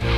Hey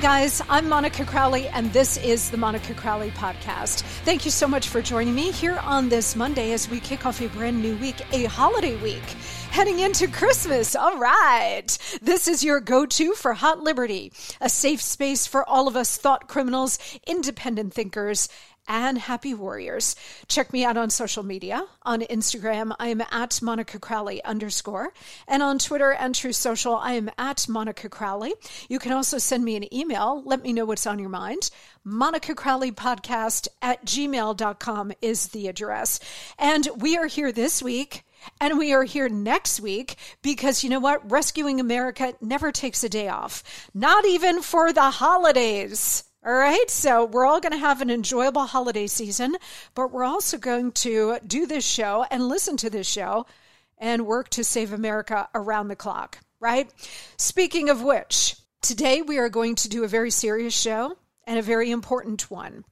guys, I'm Monica Crowley, and this is the Monica Crowley Podcast. Thank you so much for joining me here on this Monday as we kick off a brand new week, a holiday week. Heading into Christmas. All right. This is your go to for Hot Liberty, a safe space for all of us thought criminals, independent thinkers, and happy warriors. Check me out on social media. On Instagram, I am at Monica Crowley underscore. And on Twitter and Truth Social, I am at Monica Crowley. You can also send me an email. Let me know what's on your mind. Monica Crowley podcast at gmail.com is the address. And we are here this week and we are here next week because you know what? Rescuing America never takes a day off, not even for the holidays. All right, so we're all going to have an enjoyable holiday season, but we're also going to do this show and listen to this show and work to save America around the clock, right? Speaking of which, today we are going to do a very serious show and a very important one.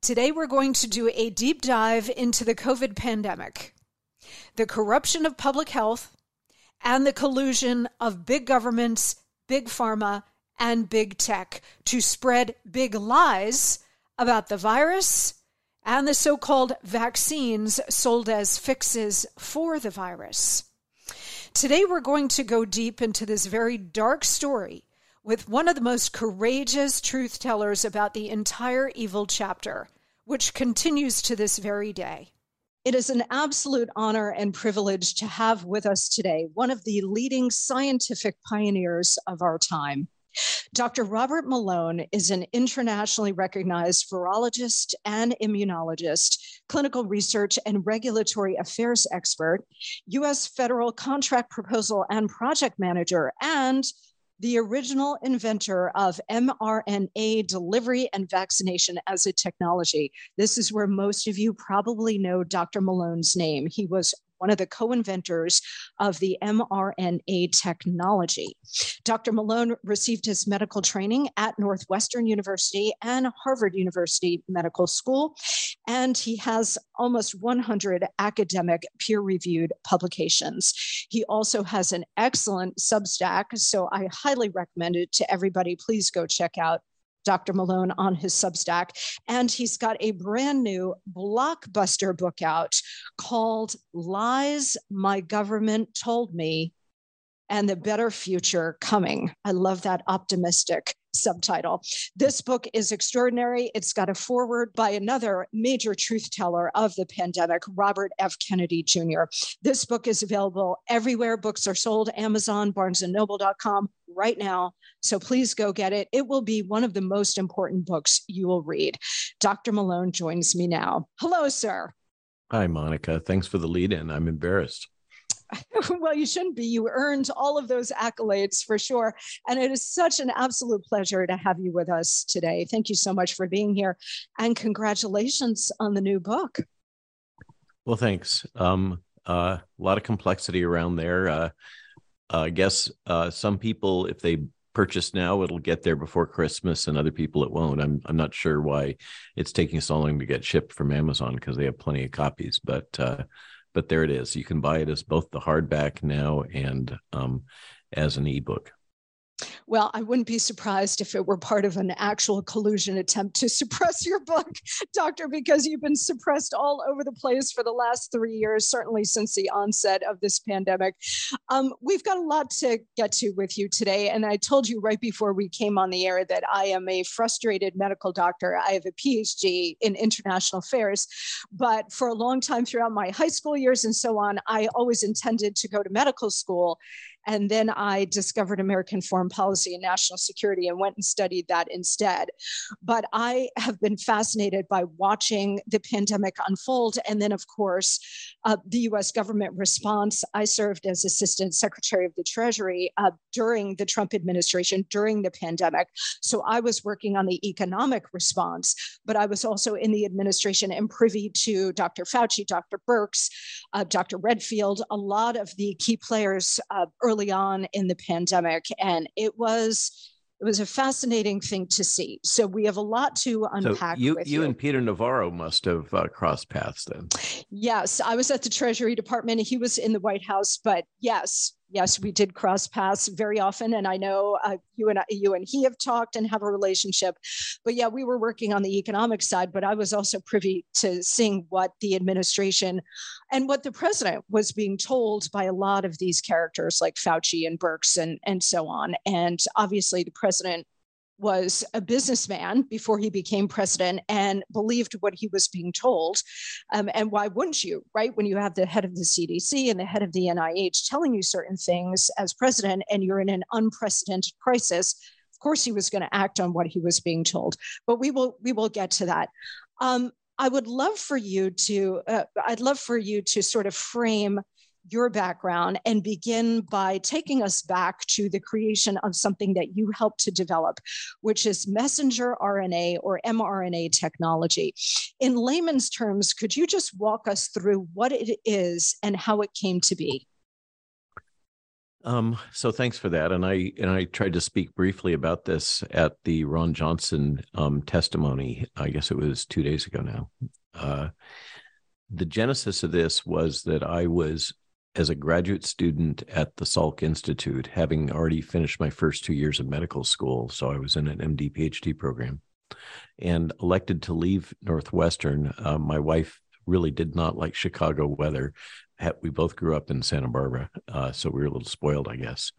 Today we're going to do a deep dive into the COVID pandemic, the corruption of public health, and the collusion of big governments, big pharma, and big tech to spread big lies about the virus and the so called vaccines sold as fixes for the virus. Today, we're going to go deep into this very dark story with one of the most courageous truth tellers about the entire evil chapter, which continues to this very day. It is an absolute honor and privilege to have with us today one of the leading scientific pioneers of our time. Dr. Robert Malone is an internationally recognized virologist and immunologist, clinical research and regulatory affairs expert, U.S. federal contract proposal and project manager, and the original inventor of mRNA delivery and vaccination as a technology. This is where most of you probably know Dr. Malone's name. He was one of the co inventors of the mRNA technology. Dr. Malone received his medical training at Northwestern University and Harvard University Medical School, and he has almost 100 academic peer reviewed publications. He also has an excellent Substack, so I highly recommend it to everybody. Please go check out Dr. Malone on his Substack. And he's got a brand new blockbuster book out called Lies My Government Told Me and the Better Future Coming. I love that optimistic subtitle. This book is extraordinary. It's got a foreword by another major truth teller of the pandemic, Robert F. Kennedy Jr. This book is available everywhere books are sold, Amazon, barnesandnoble.com right now. So please go get it. It will be one of the most important books you will read. Dr. Malone joins me now. Hello, sir. Hi, Monica. Thanks for the lead in. I'm embarrassed. well, you shouldn't be. You earned all of those accolades for sure. And it is such an absolute pleasure to have you with us today. Thank you so much for being here. And congratulations on the new book. Well, thanks. Um, uh, a lot of complexity around there. Uh, I guess uh, some people, if they purchase now, it'll get there before Christmas, and other people it won't. I'm I'm not sure why it's taking so long to get shipped from Amazon because they have plenty of copies, but uh, but there it is. You can buy it as both the hardback now and um, as an ebook. Well, I wouldn't be surprised if it were part of an actual collusion attempt to suppress your book, Doctor, because you've been suppressed all over the place for the last three years, certainly since the onset of this pandemic. Um, we've got a lot to get to with you today. And I told you right before we came on the air that I am a frustrated medical doctor. I have a PhD in international affairs. But for a long time throughout my high school years and so on, I always intended to go to medical school. And then I discovered American foreign policy and national security and went and studied that instead. But I have been fascinated by watching the pandemic unfold. And then, of course, uh, the US government response. I served as Assistant Secretary of the Treasury uh, during the Trump administration, during the pandemic. So I was working on the economic response, but I was also in the administration and privy to Dr. Fauci, Dr. Birx, uh, Dr. Redfield, a lot of the key players uh, early on in the pandemic, and it was it was a fascinating thing to see. So we have a lot to unpack. So you, you, you, and Peter Navarro must have uh, crossed paths then. Yes, I was at the Treasury Department. He was in the White House, but yes, yes, we did cross paths very often, and I know uh, you and I, you and he have talked and have a relationship. But yeah, we were working on the economic side, but I was also privy to seeing what the administration and what the president was being told by a lot of these characters like Fauci and Birx and and so on. And obviously, the president was a businessman before he became president and believed what he was being told. Um, and why wouldn't you, right? When you have the head of the CDC and the head of the NIH telling you certain things as president and you're in an unprecedented crisis, of course he was going to act on what he was being told. But we will we will get to that. Um, I would love for you to uh, I'd love for you to sort of frame your background and begin by taking us back to the creation of something that you helped to develop, which is messenger RNA or mRNA technology. In layman's terms, could you just walk us through what it is and how it came to be? Um, so thanks for that, and I and I tried to speak briefly about this at the Ron Johnson um, testimony. I guess it was two days ago now. Uh, the genesis of this was that I was as a graduate student at the Salk Institute, having already finished my first two years of medical school. So I was in an MD PhD program and elected to leave Northwestern. Uh, my wife really did not like Chicago weather. We both grew up in Santa Barbara, uh, so we were a little spoiled, I guess.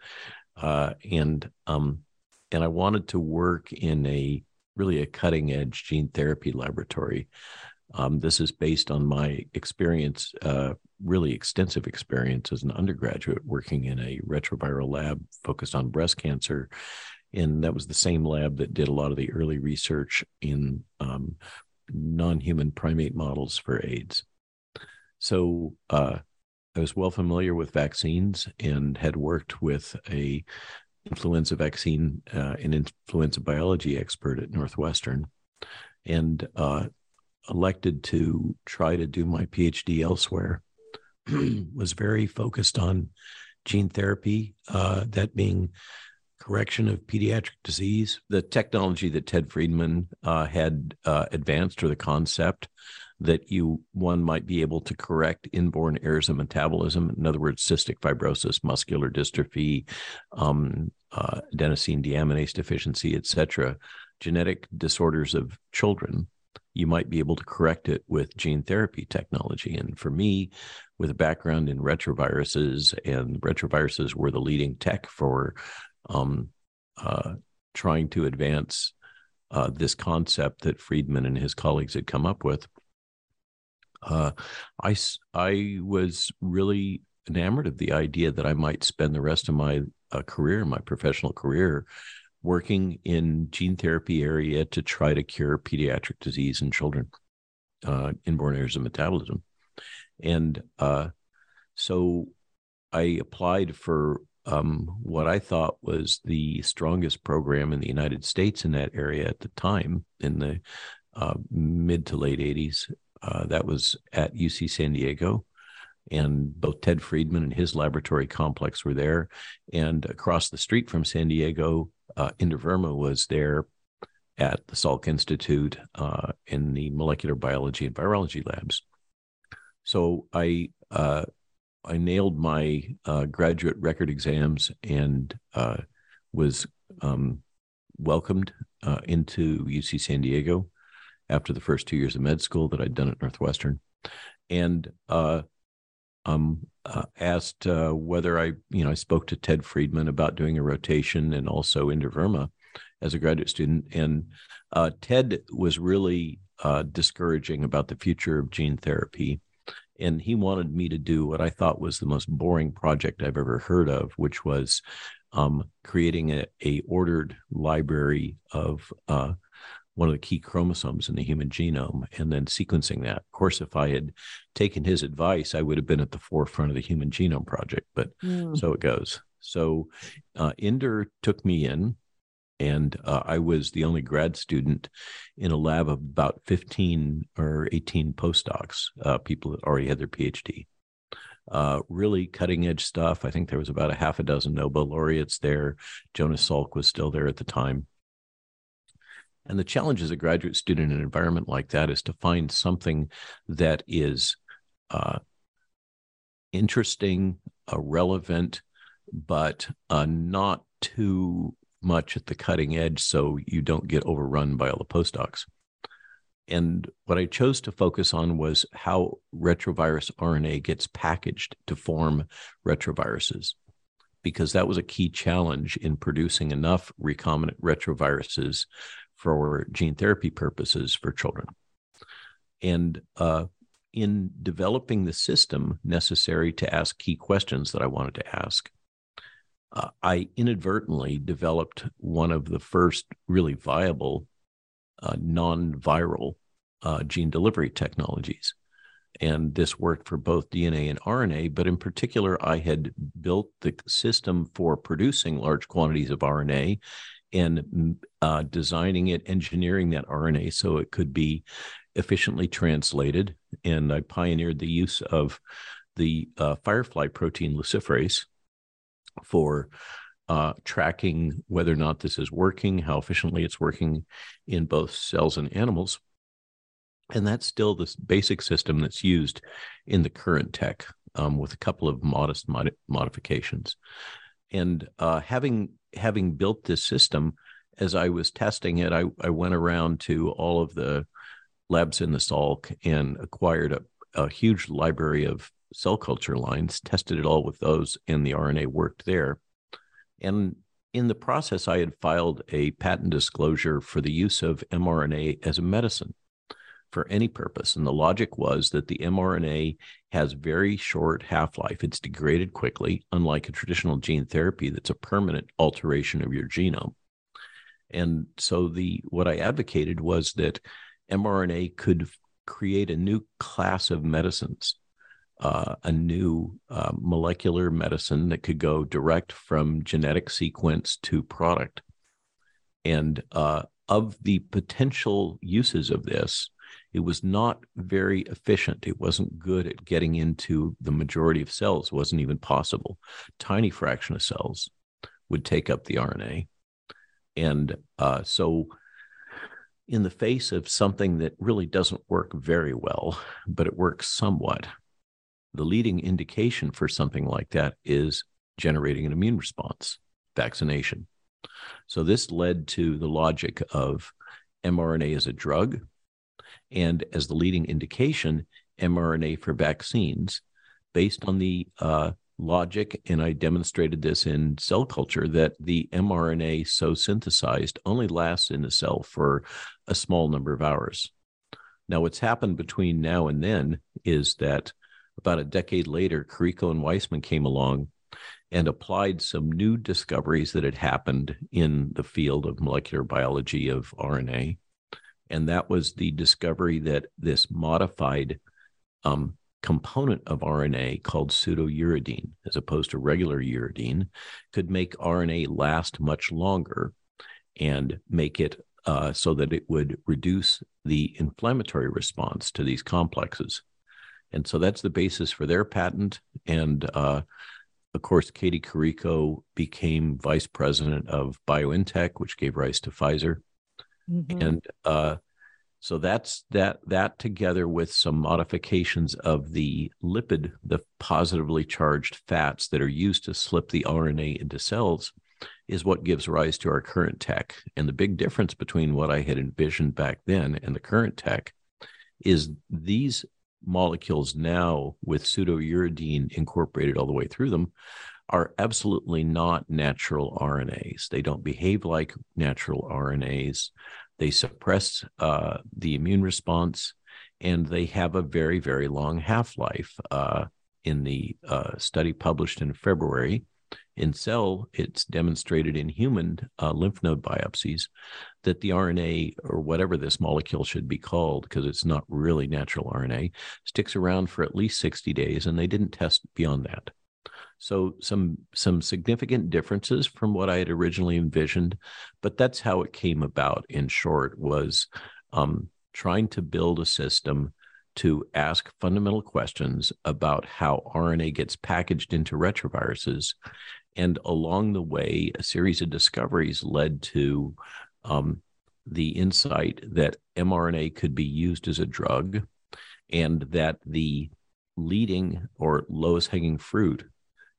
Uh, and um, and I wanted to work in a really a cutting edge gene therapy laboratory. Um, this is based on my experience uh, really extensive experience as an undergraduate working in a retroviral lab focused on breast cancer. And that was the same lab that did a lot of the early research in um, non human primate models for AIDS. So uh, I was well familiar with vaccines and had worked with a influenza vaccine uh, an influenza biology expert at Northwestern and uh, elected to try to do my PhD elsewhere was very focused on gene therapy, uh, that being correction of pediatric disease. The technology that Ted Friedmann uh, had uh, advanced, or the concept that you one might be able to correct inborn errors of metabolism. In other words, cystic fibrosis, muscular dystrophy, um, uh, adenosine deaminase deficiency, etc., genetic disorders of children you might be able to correct it with gene therapy technology. And for me, with a background in retroviruses, and retroviruses were the leading tech for um, uh, trying to advance uh, this concept that Friedmann and his colleagues had come up with. Uh, I, I was really enamored of the idea that I might spend the rest of my uh, career, my professional career, working in gene therapy area to try to cure pediatric disease in children, uh, inborn errors of metabolism. And uh, so I applied for um, what I thought was the strongest program in the United States in that area at the time in the uh, mid to late 80s. Uh, that was at UC San Diego. and both Ted Friedmann and his laboratory complex were there. And across the street from San Diego, uh, Inder Verma was there at the Salk Institute uh, in the molecular biology and virology labs. So I uh, I nailed my uh, graduate record exams and uh, was um, welcomed uh, into UC San Diego after the first two years of med school that I'd done at Northwestern, and uh, um, uh, asked whether I, you know, I spoke to Ted Friedmann about doing a rotation and also Inder Verma as a graduate student, and Ted was really discouraging about the future of gene therapy. And he wanted me to do what I thought was the most boring project I've ever heard of, which was um, creating a, a, ordered library of uh, one of the key chromosomes in the human genome and then sequencing that. Of course, if I had taken his advice, I would have been at the forefront of the Human Genome Project, but mm. so it goes. So uh, Inder took me in, and uh, I was the only grad student in a lab of about 15 or 18 postdocs, uh, people that already had their PhD. Uh, really cutting edge stuff. I think there was about a half a dozen Nobel laureates there. Jonas Salk was still there at the time. And the challenge as a graduate student in an environment like that is to find something that is uh, interesting, uh, relevant, but uh, not too much at the cutting edge so you don't get overrun by all the postdocs. And what I chose to focus on was how retrovirus RNA gets packaged to form retroviruses, because that was a key challenge in producing enough recombinant retroviruses for gene therapy purposes for children. And uh, in developing the system necessary to ask key questions that I wanted to ask, uh, I inadvertently developed one of the first really viable uh, non viral uh, gene delivery technologies. And this worked for both DNA and RNA, but in particular, I had built the system for producing large quantities of RNA and uh, designing it, engineering that RNA so it could be efficiently translated. And I pioneered the use of the uh, firefly protein luciferase for uh, tracking whether or not this is working, how efficiently it's working in both cells and animals. And that's still the basic system that's used in the current tech um, with a couple of modest mod- modifications. And uh, having having built this system, as I was testing it, I, I went around to all of the labs in the Salk and acquired a, a huge library of cell culture lines, tested it all with those, and the RNA worked there. And in the process, I had filed a patent disclosure for the use of mRNA as a medicine for any purpose. And the logic was that the mRNA has very short half life. It's degraded quickly, unlike a traditional gene therapy that's a permanent alteration of your genome. And so the what I advocated was that mRNA could create a new class of medicines, uh, a new uh, molecular medicine that could go direct from genetic sequence to product. And uh, of the potential uses of this, it was not very efficient. It wasn't good at getting into the majority of cells. Wasn't even possible. Tiny fraction of cells would take up the RNA. And uh, so, in the face of something that really doesn't work very well, but it works somewhat, the leading indication for something like that is generating an immune response, vaccination. So, this led to the logic of mRNA as a drug and as the leading indication, mRNA for vaccines, based on the uh, logic, and I demonstrated this in cell culture, that the mRNA so synthesized only lasts in the cell for a small number of hours. Now, what's happened between now and then is that about a decade later, Kariko and Weissman came along and applied some new discoveries that had happened in the field of molecular biology of RNA and that was the discovery that this modified um, component of RNA called pseudouridine, as opposed to regular uridine, could make RNA last much longer and make it uh, so that it would reduce the inflammatory response to these complexes. And so that's the basis for their patent. And uh, of course, Katie Kariko became vice president of BioNTech, which gave rise to Pfizer. Mm-hmm. And uh, so that's that that together with some modifications of the lipid, the positively charged fats that are used to slip the RNA into cells, is what gives rise to our current tech. And the big difference between what I had envisioned back then and the current tech is these molecules now with pseudouridine incorporated all the way through them are absolutely not natural RNAs. They don't behave like natural RNAs. They suppress uh, the immune response, and they have a very, very long half life. Uh, in the uh, study published in February, in Cell, it's demonstrated in human uh, lymph node biopsies that the RNA, or whatever this molecule should be called, because it's not really natural RNA, sticks around for at least 60 days, and they didn't test beyond that. So some some significant differences from what I had originally envisioned, but that's how it came about. In short, was um, trying to build a system to ask fundamental questions about how RNA gets packaged into retroviruses. And along the way, a series of discoveries led to um, the insight that mRNA could be used as a drug and that the leading or lowest hanging fruit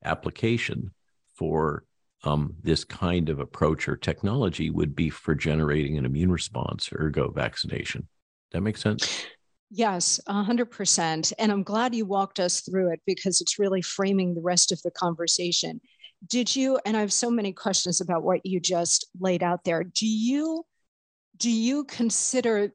application for um, this kind of approach or technology would be for generating an immune response, ergo vaccination. That makes sense? Yes, 100%. And I'm glad you walked us through it because it's really framing the rest of the conversation. Did you, and I have so many questions about what you just laid out there, do you? Do you consider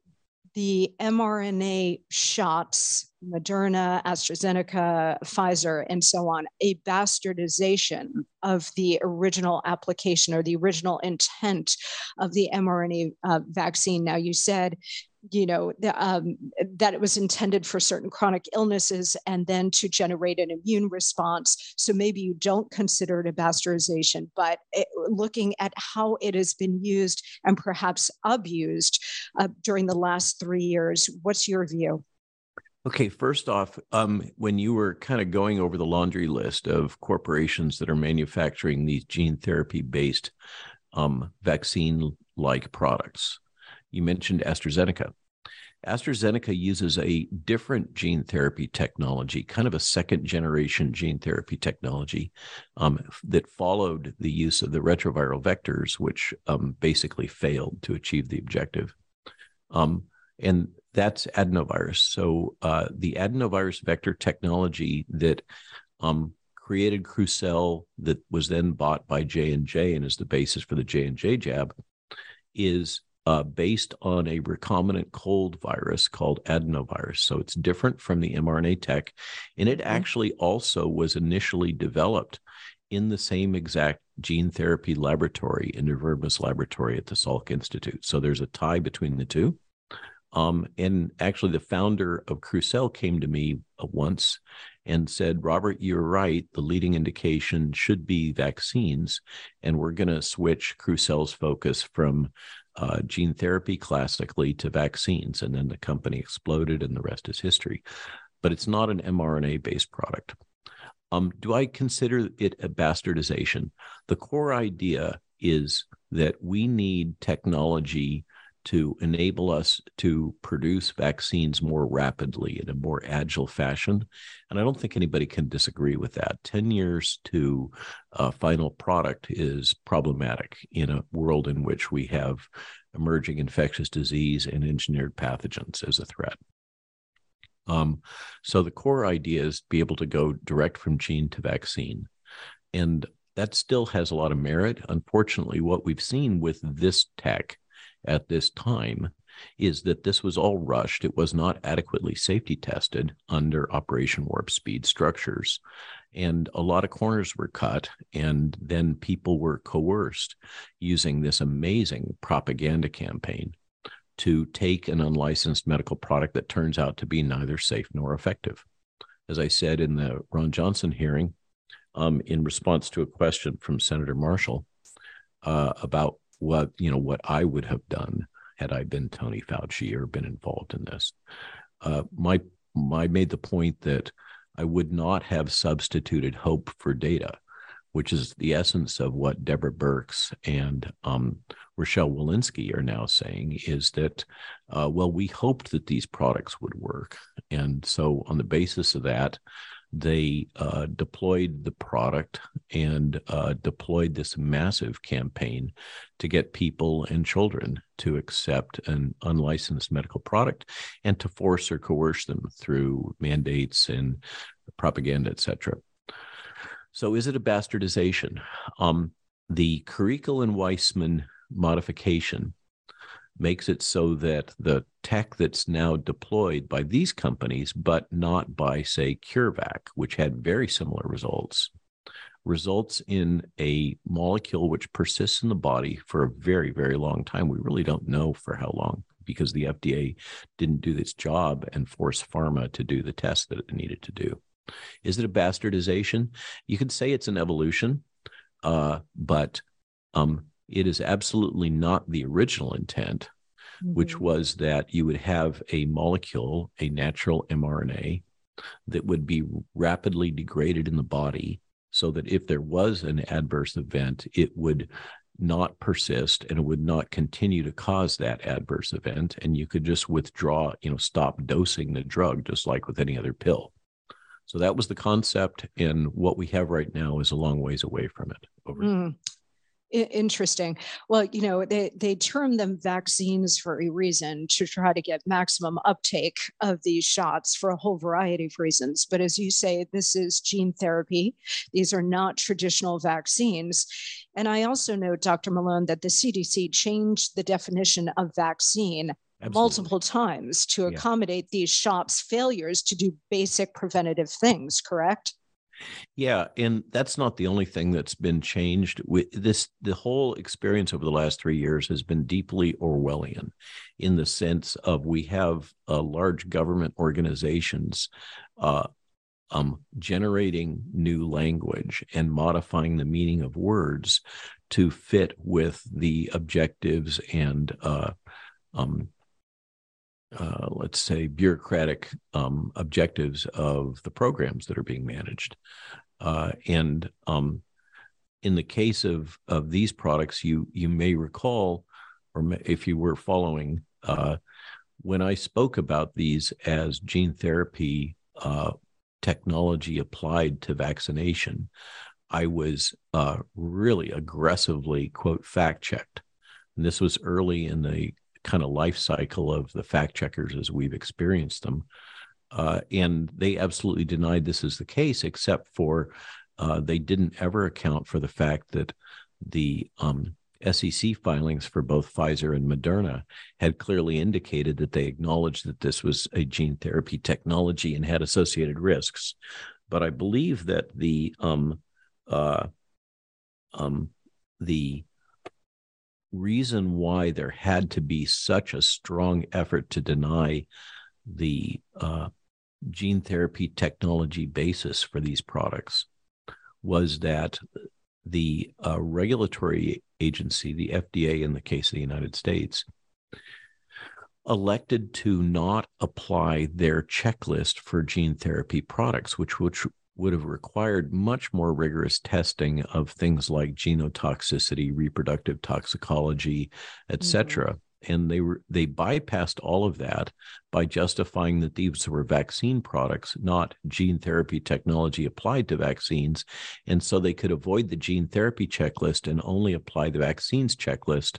the mRNA shots, Moderna, AstraZeneca, Pfizer, and so on, a bastardization of the original application or the original intent of the mRNA uh, vaccine. Now, you said you know the, um, that it was intended for certain chronic illnesses and then to generate an immune response so maybe you don't consider it a bastardization but it, looking at how it has been used and perhaps abused uh, during the last three years what's your view Okay, first off, um, when you were kind of going over the laundry list of corporations that are manufacturing these gene therapy based um, vaccine like products, you mentioned AstraZeneca. AstraZeneca uses a different gene therapy technology, kind of a second generation gene therapy technology um, that followed the use of the retroviral vectors, which um, basically failed to achieve the objective. Um, and that's adenovirus. So uh, the adenovirus vector technology that um, created Crucell, that was then bought by J and J and is the basis for the J and J jab, is uh, based on a recombinant cold virus called adenovirus. So it's different from the mRNA tech. And it mm-hmm. actually also was initially developed in the same exact gene therapy laboratory, in laboratory at the Salk Institute. So there's a tie between the two. Um, and actually, the founder of Crucell came to me uh, once and said, Robert, you're right. The leading indication should be vaccines. And we're going to switch Crucell's focus from uh, gene therapy classically to vaccines. And then the company exploded, and the rest is history. But it's not an mRNA based product. Um, do I consider it a bastardization? The core idea is that we need technology to enable us to produce vaccines more rapidly in a more agile fashion. And I don't think anybody can disagree with that. 10 years to a final product is problematic in a world in which we have emerging infectious disease and engineered pathogens as a threat. Um, so the core idea is be able to go direct from gene to vaccine. And that still has a lot of merit. Unfortunately, what we've seen with this tech at this time is that this was all rushed. It was not adequately safety tested under Operation Warp Speed structures. And a lot of corners were cut, and then people were coerced using this amazing propaganda campaign to take an unlicensed medical product that turns out to be neither safe nor effective. As I said in the Ron Johnson hearing, um, in response to a question from Senator Marshall uh, about what you know what I would have done had I been Tony Fauci or been involved in this. Uh, my made the point that I would not have substituted hope for data, which is the essence of what Deborah Birx and um, Rochelle Walensky are now saying is that, uh, well, we hoped that these products would work. And so, on the basis of that, they uh, deployed the product and uh, deployed this massive campaign to get people and children to accept an unlicensed medical product and to force or coerce them through mandates and propaganda, etc. So, is it a bastardization? Um, the Kariko and Weissman modification makes it so that the tech that's now deployed by these companies, but not by, say, CureVac, which had very similar results, results in a molecule which persists in the body for a very, very long time. We really don't know for how long because the FDA didn't do its job and force pharma to do the test that it needed to do. Is it a bastardization? You could say it's an evolution, uh, but um, it is absolutely not the original intent, mm-hmm. which was that you would have a molecule, a natural mRNA, that would be rapidly degraded in the body so that if there was an adverse event, it would not persist and it would not continue to cause that adverse event. And you could just withdraw, you know, stop dosing the drug, just like with any other pill. So that was the concept. And what we have right now is a long ways away from it. Over. Mm interesting. Well, you know, they, they term them vaccines for a reason to try to get maximum uptake of these shots for a whole variety of reasons. But as you say, this is gene therapy. These are not traditional vaccines. And I also know, Dr. Malone, that the CDC changed the definition of vaccine Absolutely. multiple times to accommodate yeah. these shops' failures to do basic preventative things, correct? Yeah, and that's not the only thing that's been changed. With this, the whole experience over the last three years has been deeply Orwellian, in the sense of we have uh, large government organizations uh, um, generating new language and modifying the meaning of words to fit with the objectives and uh, um, uh, let's say, bureaucratic um, objectives of the programs that are being managed. Uh, and um, in the case of of these products, you you may recall, or if you were following, uh, when I spoke about these as gene therapy uh, technology applied to vaccination, I was uh, really aggressively quote fact checked. And this was early in the kind of life cycle of the fact checkers as we've experienced them. Uh, and they absolutely denied this is the case, except for uh, they didn't ever account for the fact that the um, SEC filings for both Pfizer and Moderna had clearly indicated that they acknowledged that this was a gene therapy technology and had associated risks. But I believe that the um, uh, um, the reason why there had to be such a strong effort to deny the uh, gene therapy technology basis for these products was that the uh, regulatory agency, the FDA in the case of the United States, elected to not apply their checklist for gene therapy products, which, which would have required much more rigorous testing of things like genotoxicity, reproductive toxicology, etc. Mm-hmm. And they were they bypassed all of that by justifying that these were vaccine products, not gene therapy technology applied to vaccines. And so they could avoid the gene therapy checklist and only apply the vaccines checklist,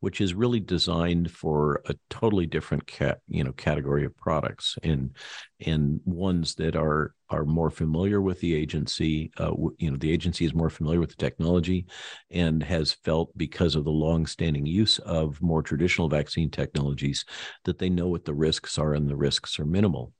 which is really designed for a totally different cat, you know, category of products and and ones that are are more familiar with the agency. Uh, you know, the agency is more familiar with the technology and has felt because of the long-standing use of more traditional vaccine technologies that they know what the risks are and the risks are minimal.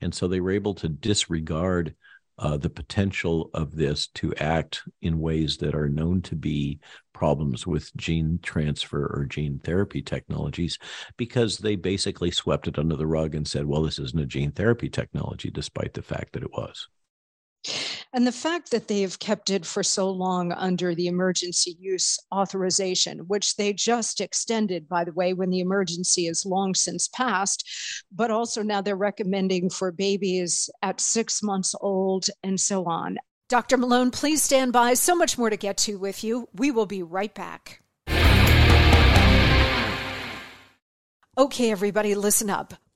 And so they were able to disregard uh, the potential of this to act in ways that are known to be problems with gene transfer or gene therapy technologies because they basically swept it under the rug and said, well, this isn't a gene therapy technology, despite the fact that it was. And the fact that they have kept it for so long under the emergency use authorization, which they just extended, by the way, when the emergency is long since passed, but also now they're recommending for babies at six months old and so on. Dr. Malone, please stand by. So much more to get to with you. We will be right back. Okay, everybody, listen up.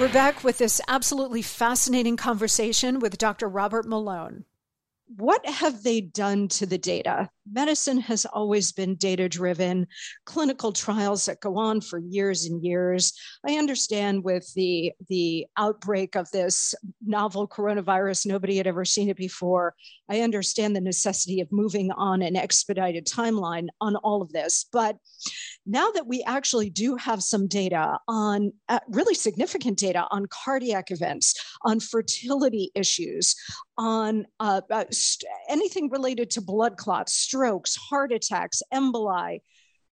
We're back with this absolutely fascinating conversation with Dr. Robert Malone. What have they done to the data? medicine has always been data driven, clinical trials that go on for years and years. I understand with the, the outbreak of this novel coronavirus, nobody had ever seen it before. I understand the necessity of moving on an expedited timeline on all of this. But now that we actually do have some data on uh, really significant data on cardiac events, on fertility issues, on uh, uh, anything related to blood clots, strokes, heart attacks, emboli.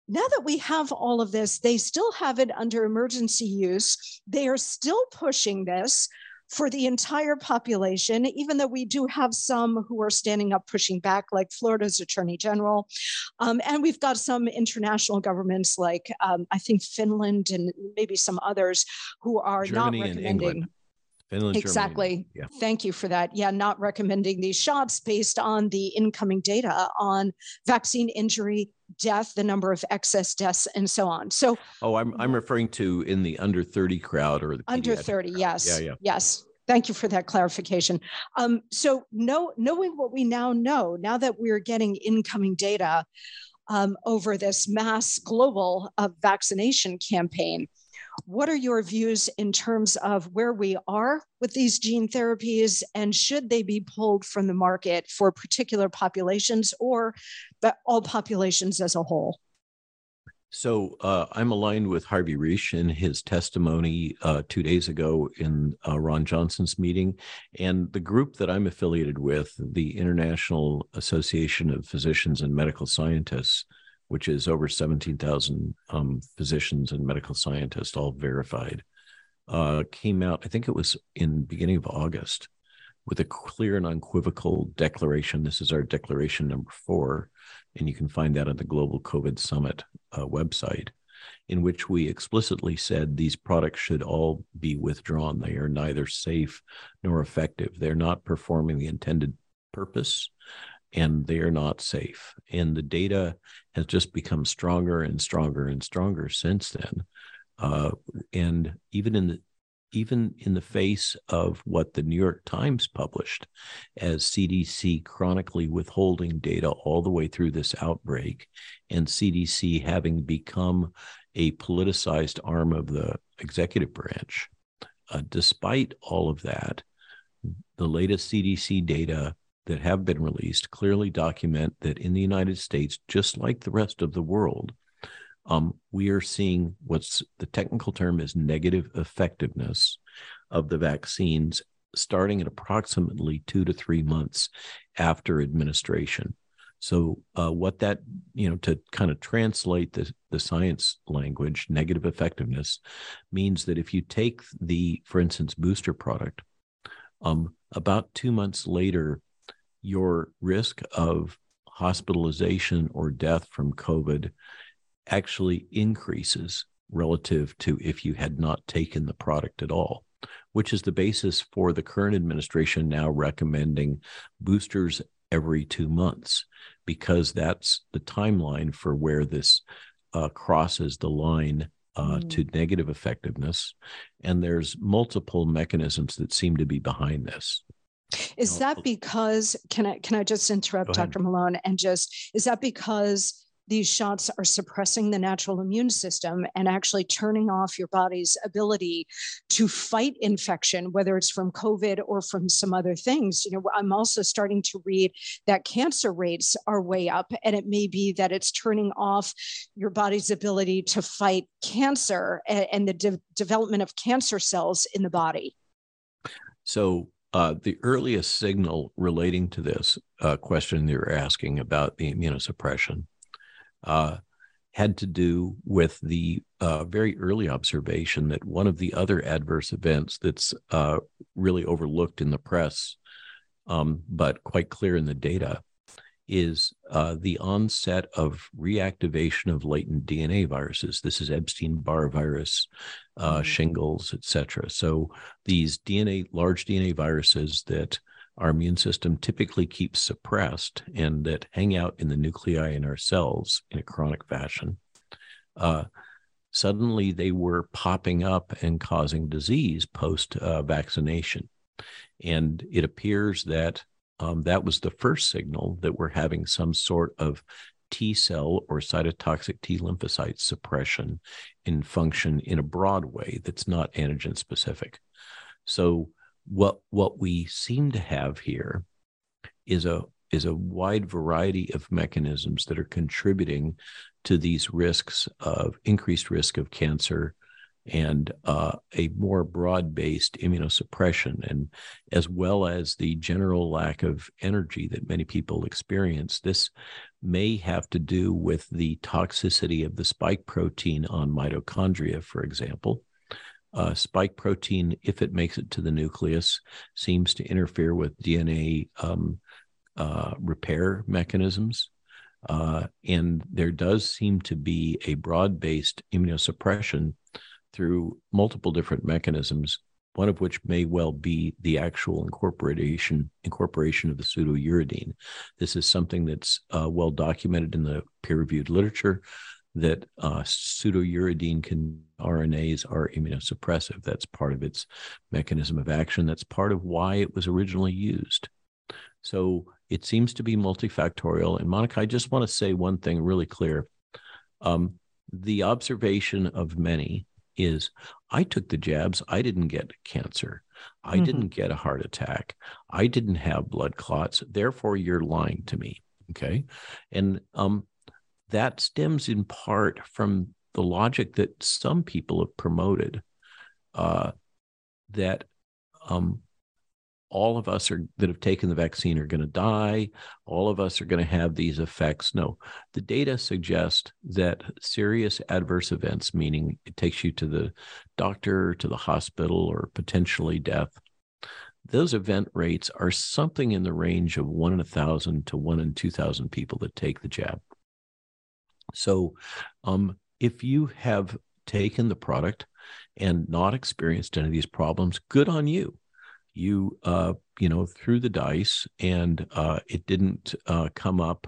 Now that we have all of this, they still have it under emergency use. They are still pushing this for the entire population, even though we do have some who are standing up pushing back, like Florida's Attorney General. Um, and we've got some international governments, like um, I think Finland and maybe some others, who are Germany not recommending. Finland, exactly. Yeah. Thank you for that. Yeah, not recommending these shots based on the incoming data on vaccine injury, death, the number of excess deaths, and so on. So, oh, I'm I'm referring to in the under 30 crowd or the under 30. Crowd. Yes. Yeah, yeah. Yes. Thank you for that clarification. Um, so, know, knowing what we now know, now that we're getting incoming data um, over this mass global uh, vaccination campaign, what are your views in terms of where we are with these gene therapies and should they be pulled from the market for particular populations or all populations as a whole? So uh, I'm aligned with Harvey Risch in his testimony uh, two days ago in uh, Ron Johnson's meeting. And the group that I'm affiliated with, the International Association of Physicians and Medical Scientists, which is over 17,000 um, physicians and medical scientists, all verified, uh, came out, I think it was in beginning of August, with a clear and unequivocal declaration. This is our declaration number four, and you can find that on the Global COVID Summit uh, website, in which we explicitly said these products should all be withdrawn. They are neither safe nor effective. They're not performing the intended purpose and they are not safe. And the data has just become stronger and stronger and stronger since then. Uh, and even in the even in the face of what the New York Times published as CDC chronically withholding data all the way through this outbreak, and CDC having become a politicized arm of the executive branch. Uh, despite all of that, the latest CDC data that have been released clearly document that in the United States, just like the rest of the world, um, we are seeing what's the technical term is negative effectiveness of the vaccines starting at approximately two to three months after administration. So, uh, what that, you know, to kind of translate the, the science language, negative effectiveness means that if you take the, for instance, booster product, um, about two months later, your risk of hospitalization or death from COVID actually increases relative to if you had not taken the product at all, which is the basis for the current administration now recommending boosters every two months, because that's the timeline for where this uh, crosses the line uh, mm. to negative effectiveness. And there's multiple mechanisms that seem to be behind this. Is that because can I can I just interrupt Dr. Malone and just is that because these shots are suppressing the natural immune system and actually turning off your body's ability to fight infection, whether it's from COVID or from some other things. You know, I'm also starting to read that cancer rates are way up, and it may be that it's turning off your body's ability to fight cancer and, and the de- development of cancer cells in the body. So, uh, the earliest signal relating to this uh, question you're asking about the immunosuppression uh, had to do with the uh, very early observation that one of the other adverse events that's uh, really overlooked in the press, um, but quite clear in the data, is uh, the onset of reactivation of latent DNA viruses. This is Epstein-Barr virus, uh, mm-hmm. shingles, etc. So these DNA, large DNA viruses that our immune system typically keeps suppressed and that hang out in the nuclei in our cells in a chronic fashion, uh, suddenly they were popping up and causing disease post uh, vaccination. And it appears that um, that was the first signal that we're having some sort of T cell or cytotoxic T lymphocyte suppression in function in a broad way that's not antigen specific. So what what we seem to have here is a is a wide variety of mechanisms that are contributing to these risks of increased risk of cancer and uh, a more broad-based immunosuppression and as well as the general lack of energy that many people experience this may have to do with the toxicity of the spike protein on mitochondria for example uh, spike protein, if it makes it to the nucleus, seems to interfere with DNA um, uh, repair mechanisms. Uh, and there does seem to be a broad based immunosuppression through multiple different mechanisms, one of which may well be the actual incorporation incorporation of the pseudouridine. This is something that's uh, well documented in the peer reviewed literature that uh, pseudouridine can RNAs are immunosuppressive. That's part of its mechanism of action. That's part of why it was originally used. So it seems to be multifactorial. And Monica, I just want to say one thing really clear. Um, the observation of many is I took the jabs, I didn't get cancer. I mm-hmm. didn't get a heart attack. I didn't have blood clots. Therefore, you're lying to me. Okay. And um, that stems in part from the logic that some people have promoted uh, that um, all of us are that have taken the vaccine are going to die. All of us are going to have these effects. No the data suggest that serious adverse events meaning it takes you to the doctor to the hospital or potentially death those event rates are something in the range of one in a thousand to one in two thousand people that take the jab. So, um, if you have taken the product and not experienced any of these problems, good on you. You, uh, you know, threw the dice and uh, it didn't uh, come up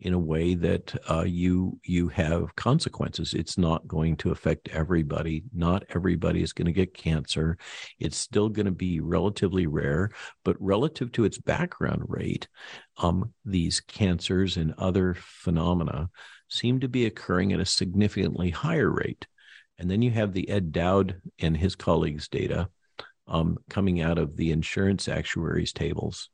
in a way that uh, you you have consequences. It's not going to affect everybody. Not everybody is going to get cancer. It's still going to be relatively rare, but relative to its background rate, um, these cancers and other phenomena seem to be occurring at a significantly higher rate. And then you have the Ed Dowd and his colleagues' data um, coming out of the insurance actuaries tables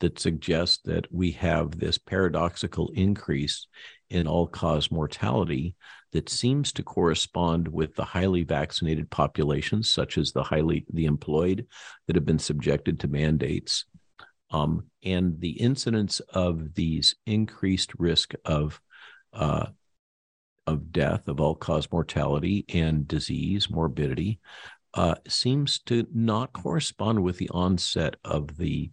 that suggests that we have this paradoxical increase in all cause mortality that seems to correspond with the highly vaccinated populations, such as the highly the employed that have been subjected to mandates, um, and the incidence of these increased risk of uh, of death, of all cause mortality and disease, morbidity, uh, seems to not correspond with the onset of the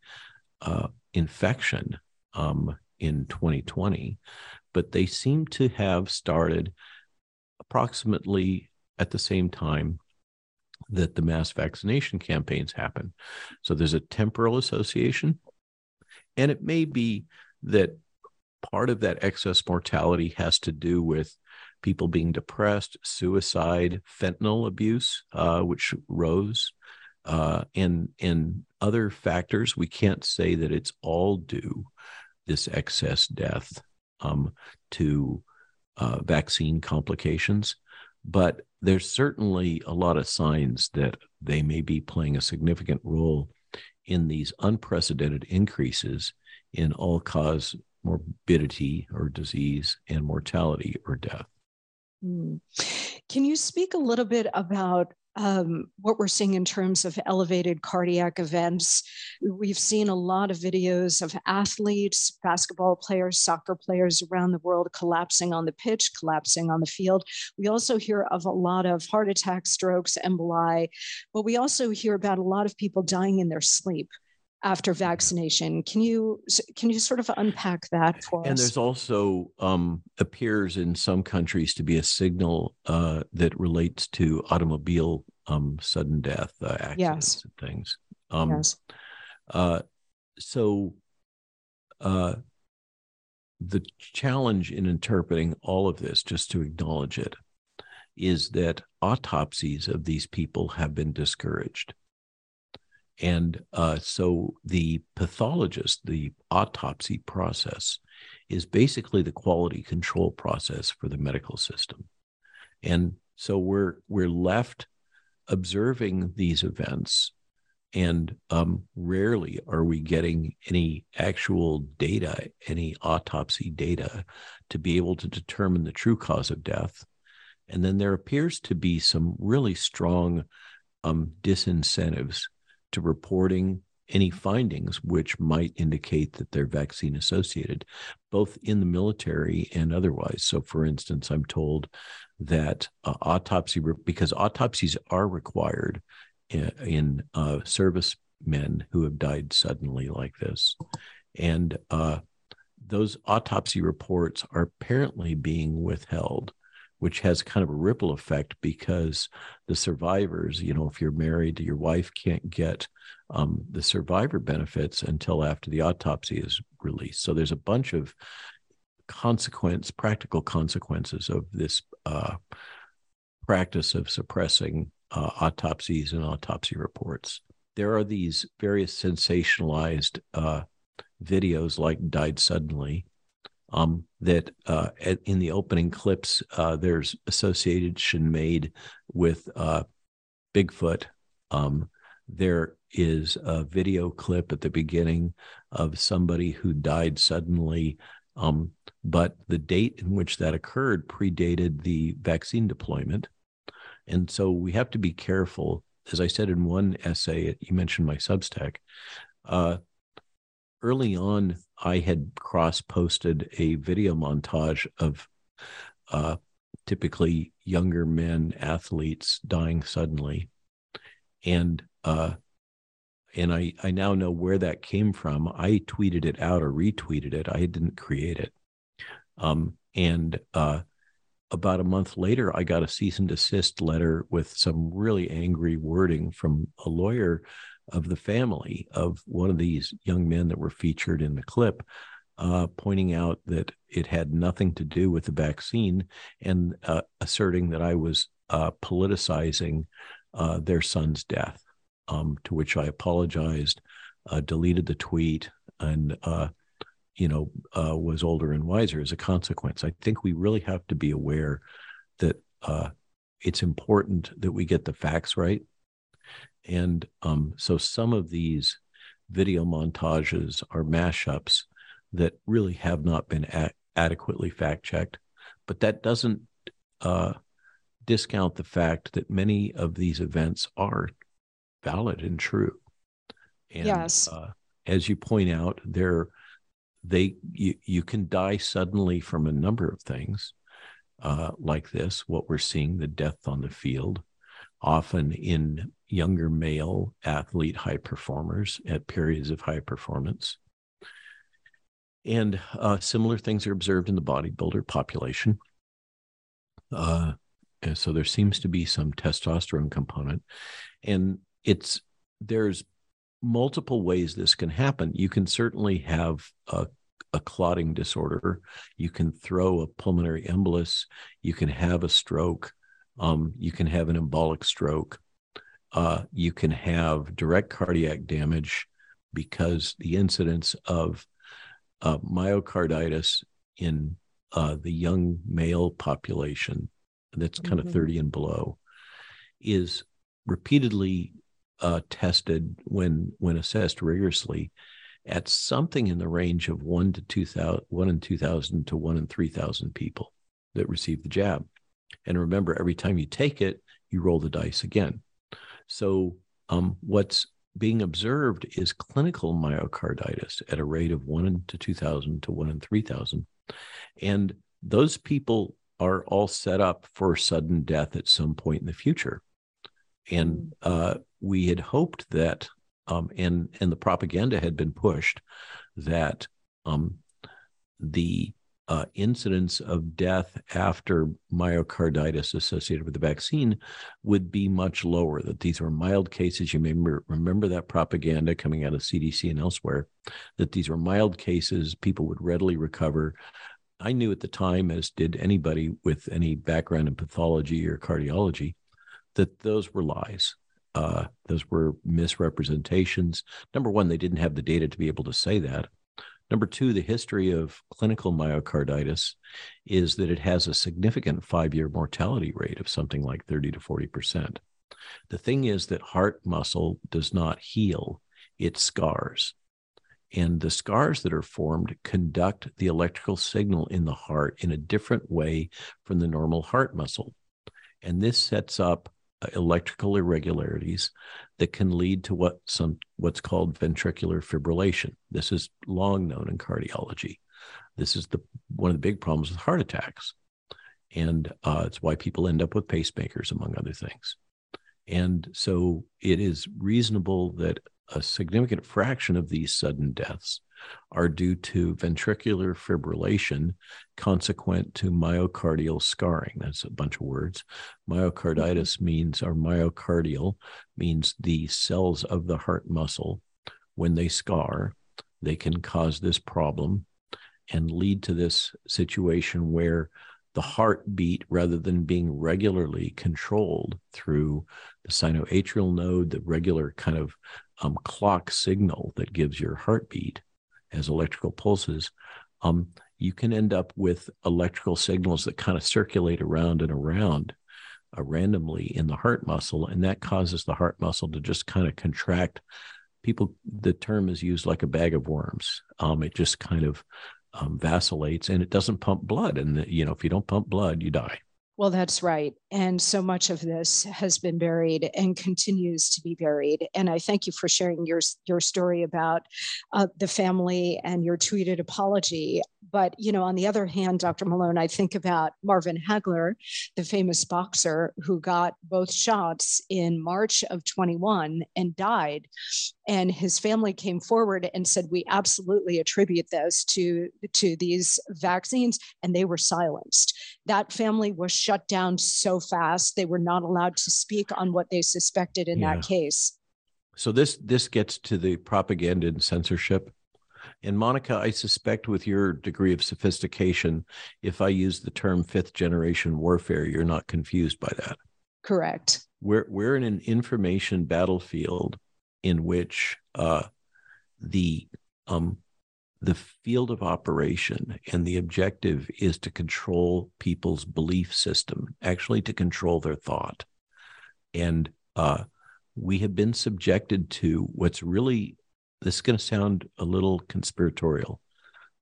uh, infection um, in 2020, but they seem to have started approximately at the same time that the mass vaccination campaigns happen. So there's a temporal association. And it may be that part of that excess mortality has to do with people being depressed, suicide, fentanyl abuse, uh, which rose, uh, and and other factors. We can't say that it's all due this excess death um, to uh, vaccine complications, but there's certainly a lot of signs that they may be playing a significant role in these unprecedented increases in all cause morbidity or disease and mortality or death. Mm. Can you speak a little bit about um, what we're seeing in terms of elevated cardiac events? We've seen a lot of videos of athletes, basketball players, soccer players around the world collapsing on the pitch, collapsing on the field. We also hear of a lot of heart attacks, strokes, emboli, but we also hear about a lot of people dying in their sleep after vaccination. Can you can you sort of unpack that for and us? And there's also um, appears in some countries to be a signal uh, that relates to automobile um, sudden death uh, accidents yes. and things. Um, yes. Uh, so uh, the challenge in interpreting all of this, just to acknowledge it, is that autopsies of these people have been discouraged. And uh, so the pathologist, the autopsy process, is basically the quality control process for the medical system. And so we're we're left observing these events, and um, rarely are we getting any actual data, any autopsy data, to be able to determine the true cause of death. And then there appears to be some really strong um, disincentives to reporting any findings which might indicate that they're vaccine associated, both in the military and otherwise. So, for instance, I'm told that uh, autopsy, because autopsies are required in, in uh, servicemen who have died suddenly like this. And uh, those autopsy reports are apparently being withheld which has kind of a ripple effect because the survivors, you know, if you're married, your wife can't get um, the survivor benefits until after the autopsy is released. So there's a bunch of consequence, practical consequences of this uh, practice of suppressing uh, autopsies and autopsy reports. There are these various sensationalized uh, videos like Died Suddenly um, that uh, in the opening clips, uh, there's association made with uh, Bigfoot. Um, there is a video clip at the beginning of somebody who died suddenly, um, but the date in which that occurred predated the vaccine deployment. And so we have to be careful. As I said in one essay, you mentioned my Substack. Early on, I had cross posted a video montage of uh, typically younger men athletes dying suddenly, and uh, and I I now know where that came from. I tweeted it out or retweeted it. I didn't create it. Um, and uh, about a month later, I got a cease and desist letter with some really angry wording from a lawyer of the family of one of these young men that were featured in the clip, uh, pointing out that it had nothing to do with the vaccine and uh, asserting that I was uh, politicizing uh, their son's death. Um, to which I apologized, uh, deleted the tweet, and uh, you know was older and wiser as a consequence. I think we really have to be aware that it's important that we get the facts right and um, so some of these video montages are mashups that really have not been a- adequately fact checked. But that doesn't uh, discount the fact that many of these events are valid and true. And, yes. Uh, as you point out, there they you, you can die suddenly from a number of things uh, like this. What we're seeing, the death on the field, often in younger male athlete high performers at periods of high performance. And uh, similar things are observed in the bodybuilder population. Uh, so there seems to be some testosterone component. And it's there's multiple ways this can happen. You can certainly have a, a clotting disorder. You can throw a pulmonary embolus. You can have a stroke. Um, you can have an embolic stroke. Uh, you can have direct cardiac damage because the incidence of uh, myocarditis in uh, the young male population that's kind mm-hmm. of 30 and below is repeatedly uh, tested when when assessed rigorously at something in the range of one to two thousand, one in two thousand to one in three thousand people that receive the jab. And remember, every time you take it, you roll the dice again. So um, what's being observed is clinical myocarditis at a rate of one in to two thousand to one in three thousand, and those people are all set up for sudden death at some point in the future. And mm. uh, we had hoped that, um, and and the propaganda had been pushed that um, the uh, incidence of death after myocarditis associated with the vaccine would be much lower. That these were mild cases. You may remember, that propaganda coming out of CDC and elsewhere. That these were mild cases. People would readily recover. I knew at the time, as did anybody with any background in pathology or cardiology, that those were lies. Uh, those were misrepresentations. Number one, they didn't have the data to be able to say that. Number two, the history of clinical myocarditis is that it has a significant five year mortality rate of something like 30 to 40%. The thing is that heart muscle does not heal, it scars. And the scars that are formed conduct the electrical signal in the heart in a different way from the normal heart muscle. And this sets up electrical irregularities that can lead to what some what's called ventricular fibrillation. This is long known in cardiology. This is the one of the big problems with heart attacks, and uh, it's why people end up with pacemakers, among other things. And so it is reasonable that a significant fraction of these sudden deaths are due to ventricular fibrillation consequent to myocardial scarring. That's a bunch of words. Myocarditis mm-hmm. means, or myocardial means the cells of the heart muscle, when they scar, they can cause this problem and lead to this situation where the heartbeat, rather than being regularly controlled through the sinoatrial node, the regular kind of um, clock signal that gives your heartbeat as electrical pulses, um, you can end up with electrical signals that kind of circulate around and around uh, randomly in the heart muscle, and that causes the heart muscle to just kind of contract. People, the term is used like a bag of worms. Um, it just kind of um, vacillates and it doesn't pump blood. And the, you know, if you don't pump blood, you die. Well, that's right. And so much of this has been buried and continues to be buried. And I thank you for sharing your, your story about uh, the family and your tweeted apology. But, you know, on the other hand, Dr. Malone, I think about Marvin Hagler, the famous boxer who got both shots in March of 21 and died. And his family came forward and said, we absolutely attribute this to, to these vaccines. And they were silenced. That family was shut down so fast they were not allowed to speak on what they suspected in yeah. that case. So this this gets to the propaganda and censorship and Monica, I suspect with your degree of sophistication, if I use the term fifth generation warfare, you're not confused by that. Correct. We're we're in an information battlefield in which uh, the um, the field of operation and the objective is to control people's belief system, actually to control their thought. And uh, we have been subjected to what's really this is going to sound a little conspiratorial,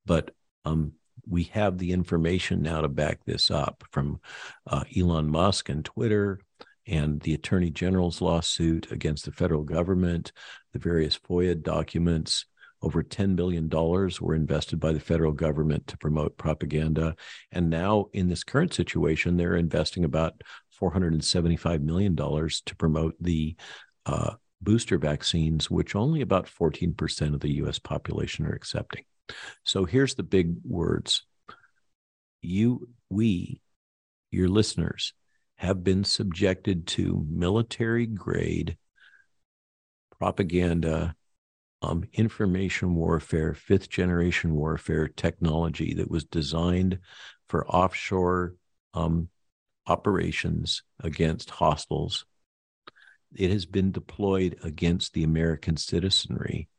but um, we have the information now to back this up from uh, Elon Musk and Twitter and the Attorney General's lawsuit against the federal government, the various FOIA documents. Over $10 billion were invested by the federal government to promote propaganda. And now, in this current situation, they're investing about $475 million to promote the uh, booster vaccines, which only about 14% of the US population are accepting. So here's the big words. You, we, your listeners, have been subjected to military grade propaganda, um, information warfare, fifth generation warfare technology that was designed for offshore um, operations against hostiles. It has been deployed against the American citizenry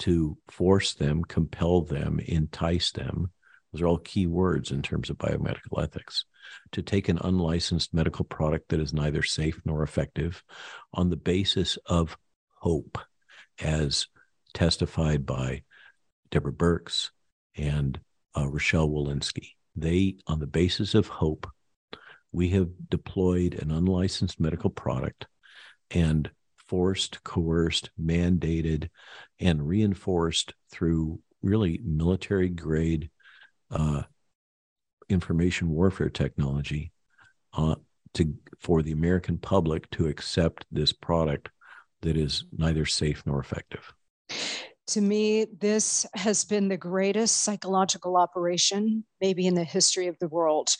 to force them, compel them, entice them. Those are all key words in terms of biomedical ethics. To take an unlicensed medical product that is neither safe nor effective on the basis of hope, as testified by Deborah Birx and uh, Rochelle Walensky. They, on the basis of hope, we have deployed an unlicensed medical product and forced, coerced, mandated, and reinforced through really military grade uh, information warfare technology uh, to for the American public to accept this product that is neither safe nor effective. To me, this has been the greatest psychological operation, maybe in the history of the world.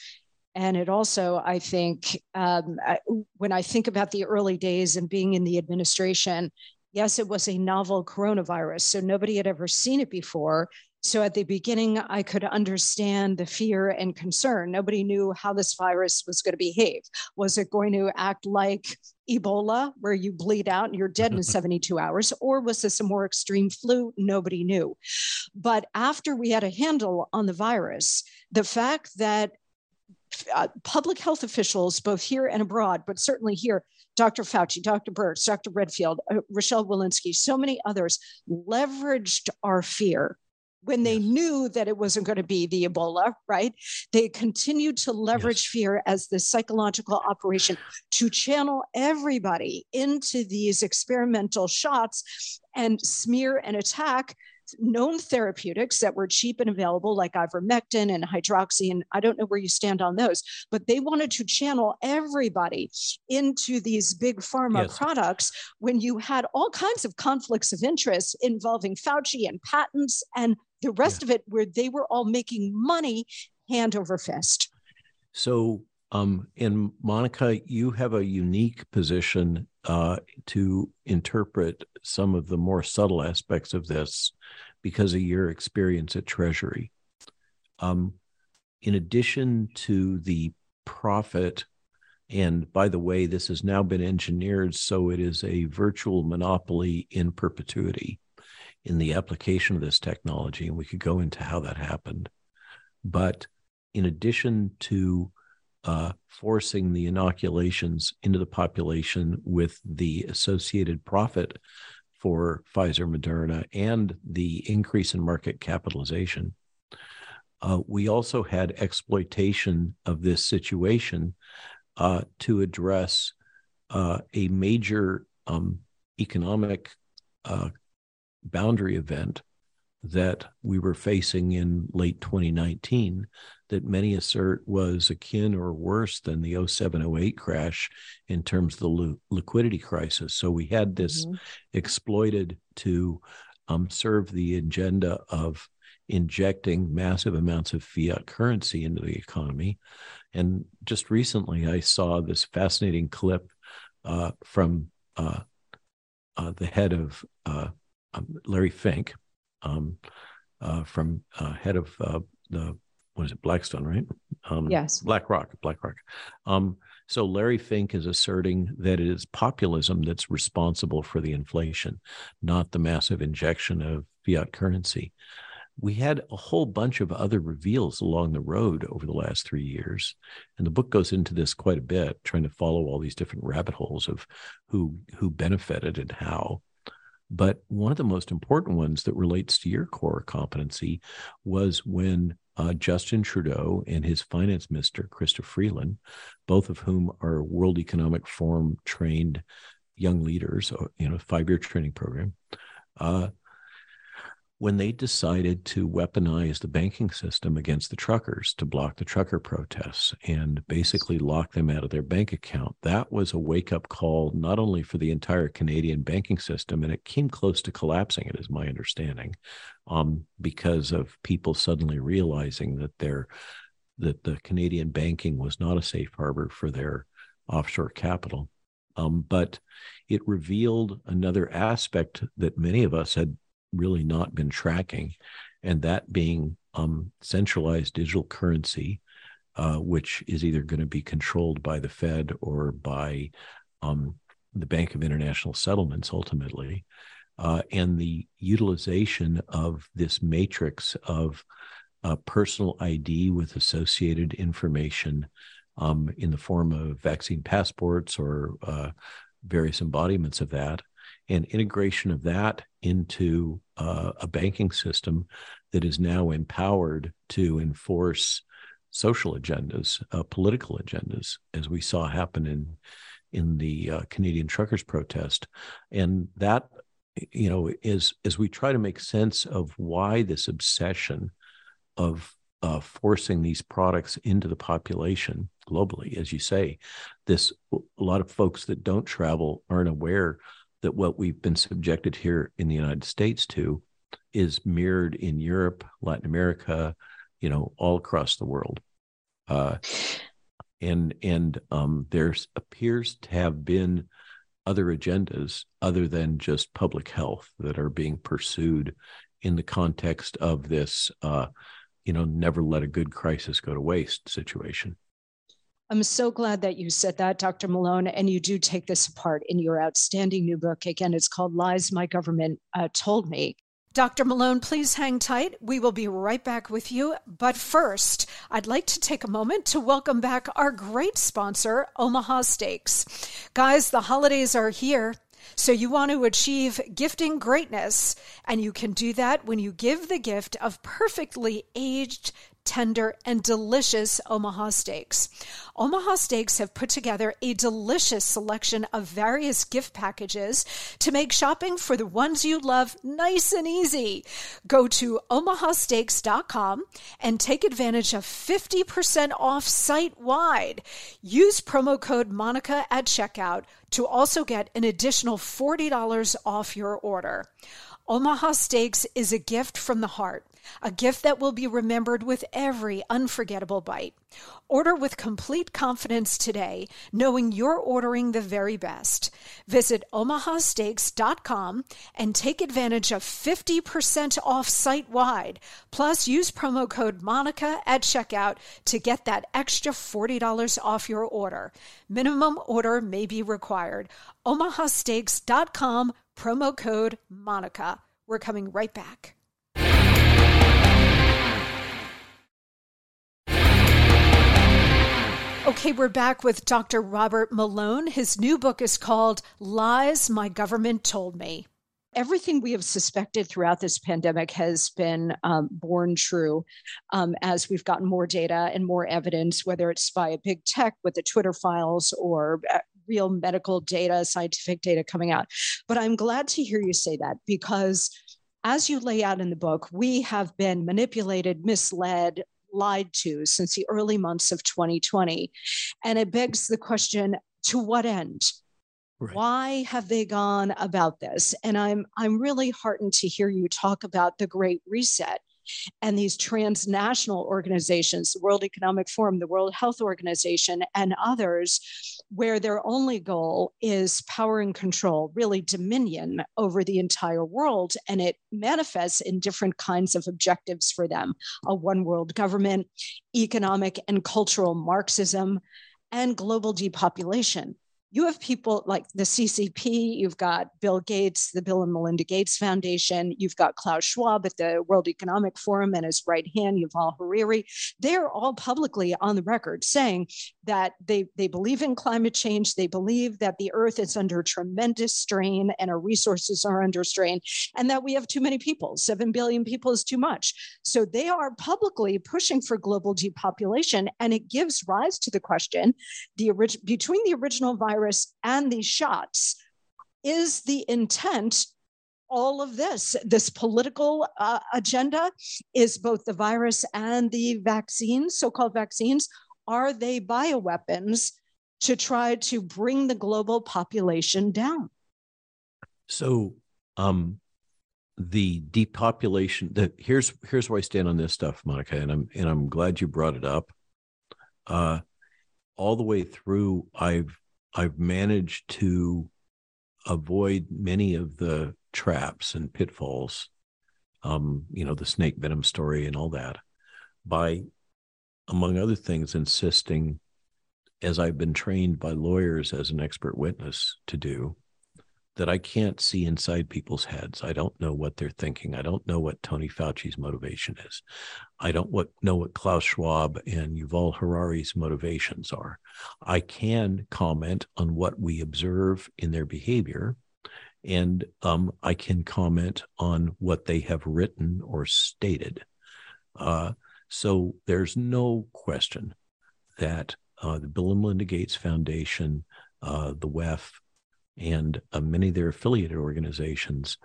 And it also, I think, um, I, when I think about the early days and being in the administration, yes, it was a novel coronavirus. So nobody had ever seen it before. So at the beginning, I could understand the fear and concern. Nobody knew how this virus was going to behave. Was it going to act like Ebola, where you bleed out and you're dead in 72 hours? Or was this a more extreme flu? Nobody knew. But after we had a handle on the virus, the fact that uh, public health officials, both here and abroad, but certainly here, Dr. Fauci, Dr. Birx, Dr. Redfield, uh, Rochelle Walensky, so many others leveraged our fear when they knew that it wasn't going to be the Ebola, right? They continued to leverage yes. fear as the psychological operation to channel everybody into these experimental shots and smear and attack known therapeutics that were cheap and available, like ivermectin and hydroxy. And I don't know where you stand on those, but they wanted to channel everybody into these big pharma yes. products when you had all kinds of conflicts of interest involving Fauci and patents and the rest yeah. of it, where they were all making money hand over fist. So, um, and Monica, you have a unique position uh, to interpret some of the more subtle aspects of this because of your experience at Treasury. Um, in addition to the profit, and by the way, this has now been engineered so it is a virtual monopoly in perpetuity in the application of this technology, and we could go into how that happened. But in addition to uh, forcing the inoculations into the population with the associated profit for Pfizer, Moderna, and the increase in market capitalization. Uh, we also had exploitation of this situation uh, to address uh, a major um, economic uh, boundary event that we were facing in late 2019 that many assert was akin or worse than the 0708 crash in terms of the li- liquidity crisis. So we had this mm-hmm. exploited to um, serve the agenda of injecting massive amounts of fiat currency into the economy. And just recently, I saw this fascinating clip uh, from uh, uh, the head of uh, um, Larry Fink, um, uh, from uh, head of uh, the what is it, Blackstone, right? Um, yes. BlackRock, BlackRock. Um, so Larry Fink is asserting that it is populism that's responsible for the inflation, not the massive injection of fiat currency. We had a whole bunch of other reveals along the road over the last three years, and the book goes into this quite a bit, trying to follow all these different rabbit holes of who who benefited and how. But one of the most important ones that relates to your core competency was when uh, Justin Trudeau and his finance minister, Chrystia Freeland, both of whom are World Economic Forum trained young leaders, uh, you know, five year training program, uh, when they decided to weaponize the banking system against the truckers to block the trucker protests and basically lock them out of their bank account. That was a wake up call, not only for the entire Canadian banking system, and it came close to collapsing, it is my understanding, um, because of people suddenly realizing that their that the Canadian banking was not a safe harbor for their offshore capital. Um, but it revealed another aspect that many of us had really not been tracking, and that being um, centralized digital currency, uh, which is either going to be controlled by the Fed or by um, the Bank of International Settlements ultimately, uh, and the utilization of this matrix of personal ID with associated information um, in the form of vaccine passports or uh, various embodiments of that, and integration of that into uh, a banking system that is now empowered to enforce social agendas, uh, political agendas, as we saw happen in in the uh, Canadian truckers protest, and that you know is as we try to make sense of why this obsession of uh, forcing these products into the population globally, as you say, this a lot of folks that don't travel aren't aware that what we've been subjected here in the United States to is mirrored in Europe, Latin America, you know, all across the world. Uh, and and um, there appears to have been other agendas other than just public health that are being pursued in the context of this, uh, you know, never let a good crisis go to waste situation. I'm so glad that you said that, Dr. Malone, and you do take this apart in your outstanding new book. Again, it's called Lies My Government uh, Told Me. Dr. Malone, please hang tight. We will be right back with you. But first, I'd like to take a moment to welcome back our great sponsor, Omaha Steaks. Guys, the holidays are here. So, you want to achieve gifting greatness, and you can do that when you give the gift of perfectly aged tender, and delicious Omaha steaks. Omaha Steaks have put together a delicious selection of various gift packages to make shopping for the ones you love nice and easy. Go to omahasteaks.com and take advantage of 50% off site wide. Use promo code Monica at checkout to also get an additional $40 off your order. Omaha Steaks is a gift from the heart a gift that will be remembered with every unforgettable bite. Order with complete confidence today, knowing you're ordering the very best. Visit omahasteaks.com and take advantage of 50% off site wide. Plus, use promo code MONICA at checkout to get that extra $40 off your order. Minimum order may be required. omahasteaks.com, promo code MONICA. We're coming right back. Okay, we're back with Dr. Robert Malone. His new book is called Lies My Government Told Me. Everything we have suspected throughout this pandemic has been um, borne true um, as we've gotten more data and more evidence, whether it's via big tech with the Twitter files or uh, real medical data, scientific data coming out. But I'm glad to hear you say that because as you lay out in the book, we have been manipulated, misled, lied to since the early months of 2020. And it begs the question to what end? Right. Why have they gone about this? And I'm I'm really heartened to hear you talk about the Great Reset and these transnational organizations, the World Economic Forum, the World Health Organization, and others, where their only goal is power and control, really dominion over the entire world. And it manifests in different kinds of objectives for them a one world government, economic and cultural Marxism, and global depopulation. You have people like the CCP, you've got Bill Gates, the Bill and Melinda Gates Foundation, you've got Klaus Schwab at the World Economic Forum and his right hand, Yuval Harari. They're all publicly on the record saying that they, they believe in climate change. They believe that the earth is under tremendous strain and our resources are under strain, and that we have too many people. Seven billion people is too much. So they are publicly pushing for global depopulation. And it gives rise to the question the orig- between the original virus virus and these shots is the intent all of this this political uh, agenda is both the virus and the vaccines so-called vaccines. Are they bioweapons to try to bring the global population down? So um the depopulation that here's here's where i stand on this stuff monica and i'm and i'm glad you brought it up. Uh all the way through i've I've managed to avoid many of the traps and pitfalls, um, you know, the snake venom story and all that, by, among other things, insisting, as I've been trained by lawyers as an expert witness to do, that I can't see inside people's heads. I don't know what they're thinking. I don't know what Tony Fauci's motivation is. I don't what, know what Klaus Schwab and Yuval Harari's motivations are. I can comment on what we observe in their behavior, and um, I can comment on what they have written or stated. Uh, so there's no question that uh, the Bill and Melinda Gates Foundation, uh, the WEF, and uh, many of their affiliated organizations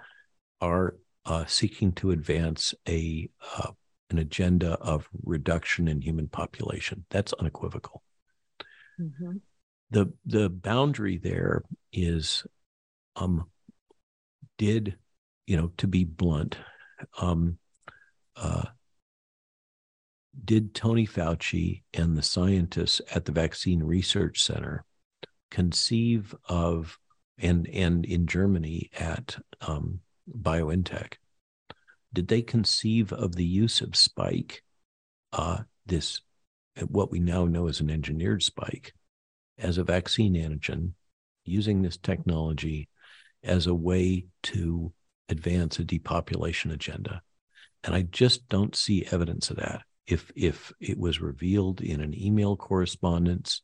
are uh, seeking to advance a uh, an agenda of reduction in human population. That's unequivocal. Mm-hmm. The the boundary there is, um, did you know to be blunt, um, uh, did Tony Fauci and the scientists at the Vaccine Research Center conceive of and and in Germany at um, BioNTech, did they conceive of the use of spike, uh, this what we now know as an engineered spike, as a vaccine antigen, using this technology as a way to advance a depopulation agenda? And I just don't see evidence of that. If if it was revealed in an email correspondence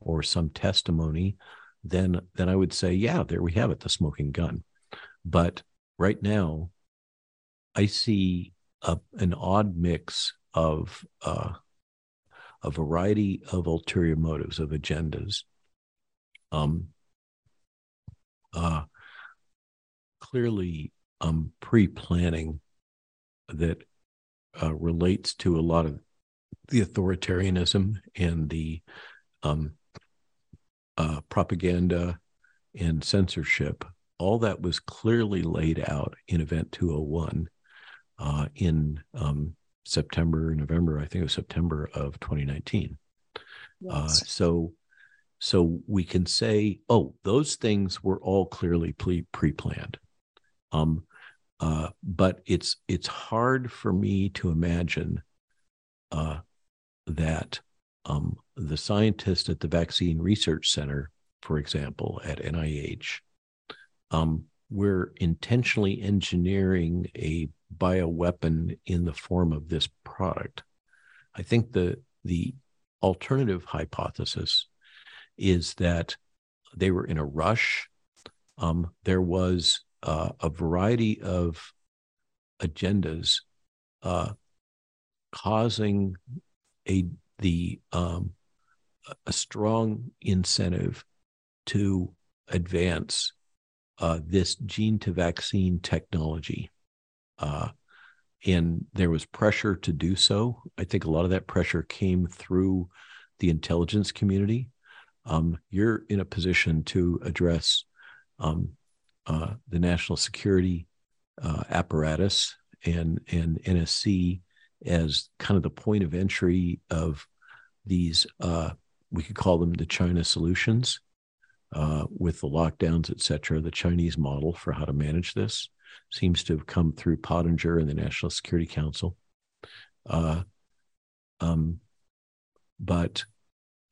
or some testimony then then I would say, yeah, there we have it, the smoking gun. But right now, I see a, an odd mix of uh, a variety of ulterior motives, of agendas. Um, uh, clearly, um, pre-planning that uh, relates to a lot of the authoritarianism and the um, uh, propaganda and censorship, all that was clearly laid out in Event 201 uh, in um, September, November, I think it was September of 2019. Uh, yes. Uh, so, so we can say, oh, those things were all clearly pre planned. Um, uh, but it's it's hard for me to imagine uh, that um, the scientists at the Vaccine Research Center, for example, at NIH, um, we're intentionally engineering a bioweapon in the form of this product. I think the the alternative hypothesis is that they were in a rush. Um, there was uh, a variety of agendas uh, causing a the um, a strong incentive to advance uh, this gene to vaccine technology. Uh, and there was pressure to do so. I think a lot of that pressure came through the intelligence community. Um, you're in a position to address um, uh, the national security uh, apparatus and and NSC as kind of the point of entry of these uh, we could call them the China solutions uh, with the lockdowns, et cetera. The Chinese model for how to manage this seems to have come through Pottinger and the National Security Council. Uh, um, but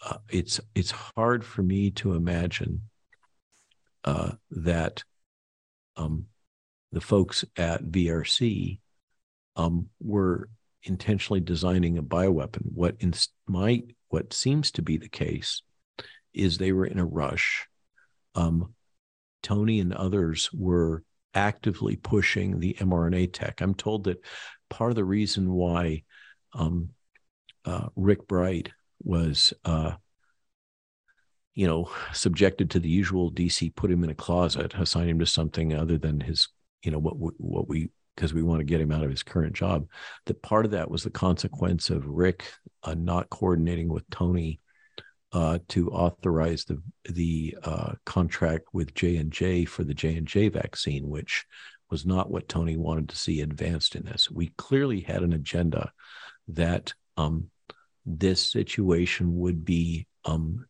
uh, it's it's hard for me to imagine uh, that um, the folks at VRC um, were intentionally designing a bioweapon. What in my what seems to be the case is they were in a rush. Um, Tony and others were actively pushing the mRNA tech. I'm told that part of the reason why um, uh, Rick Bright was, uh, you know, subjected to the usual DC, put him in a closet, assign him to something other than his, you know, what what we because we want to get him out of his current job. That part of that was the consequence of Rick uh, not coordinating with Tony uh, to authorize the the uh, contract with J and J for the J and J vaccine, which was not what Tony wanted to see advanced in this. We clearly had an agenda that um, this situation would be um,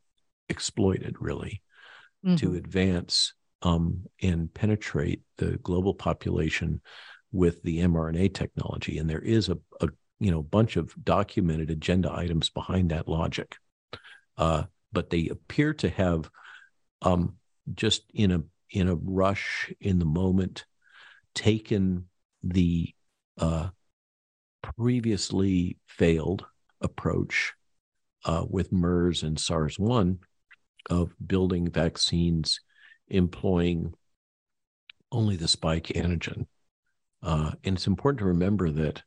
exploited, really, mm-hmm. to advance um, and penetrate the global population with the mRNA technology. And there is a, a you know bunch of documented agenda items behind that logic. Uh, but they appear to have um, just in a in a rush in the moment taken the uh, previously failed approach uh, with MERS and SARS one of building vaccines employing only the spike antigen. Uh, and it's important to remember that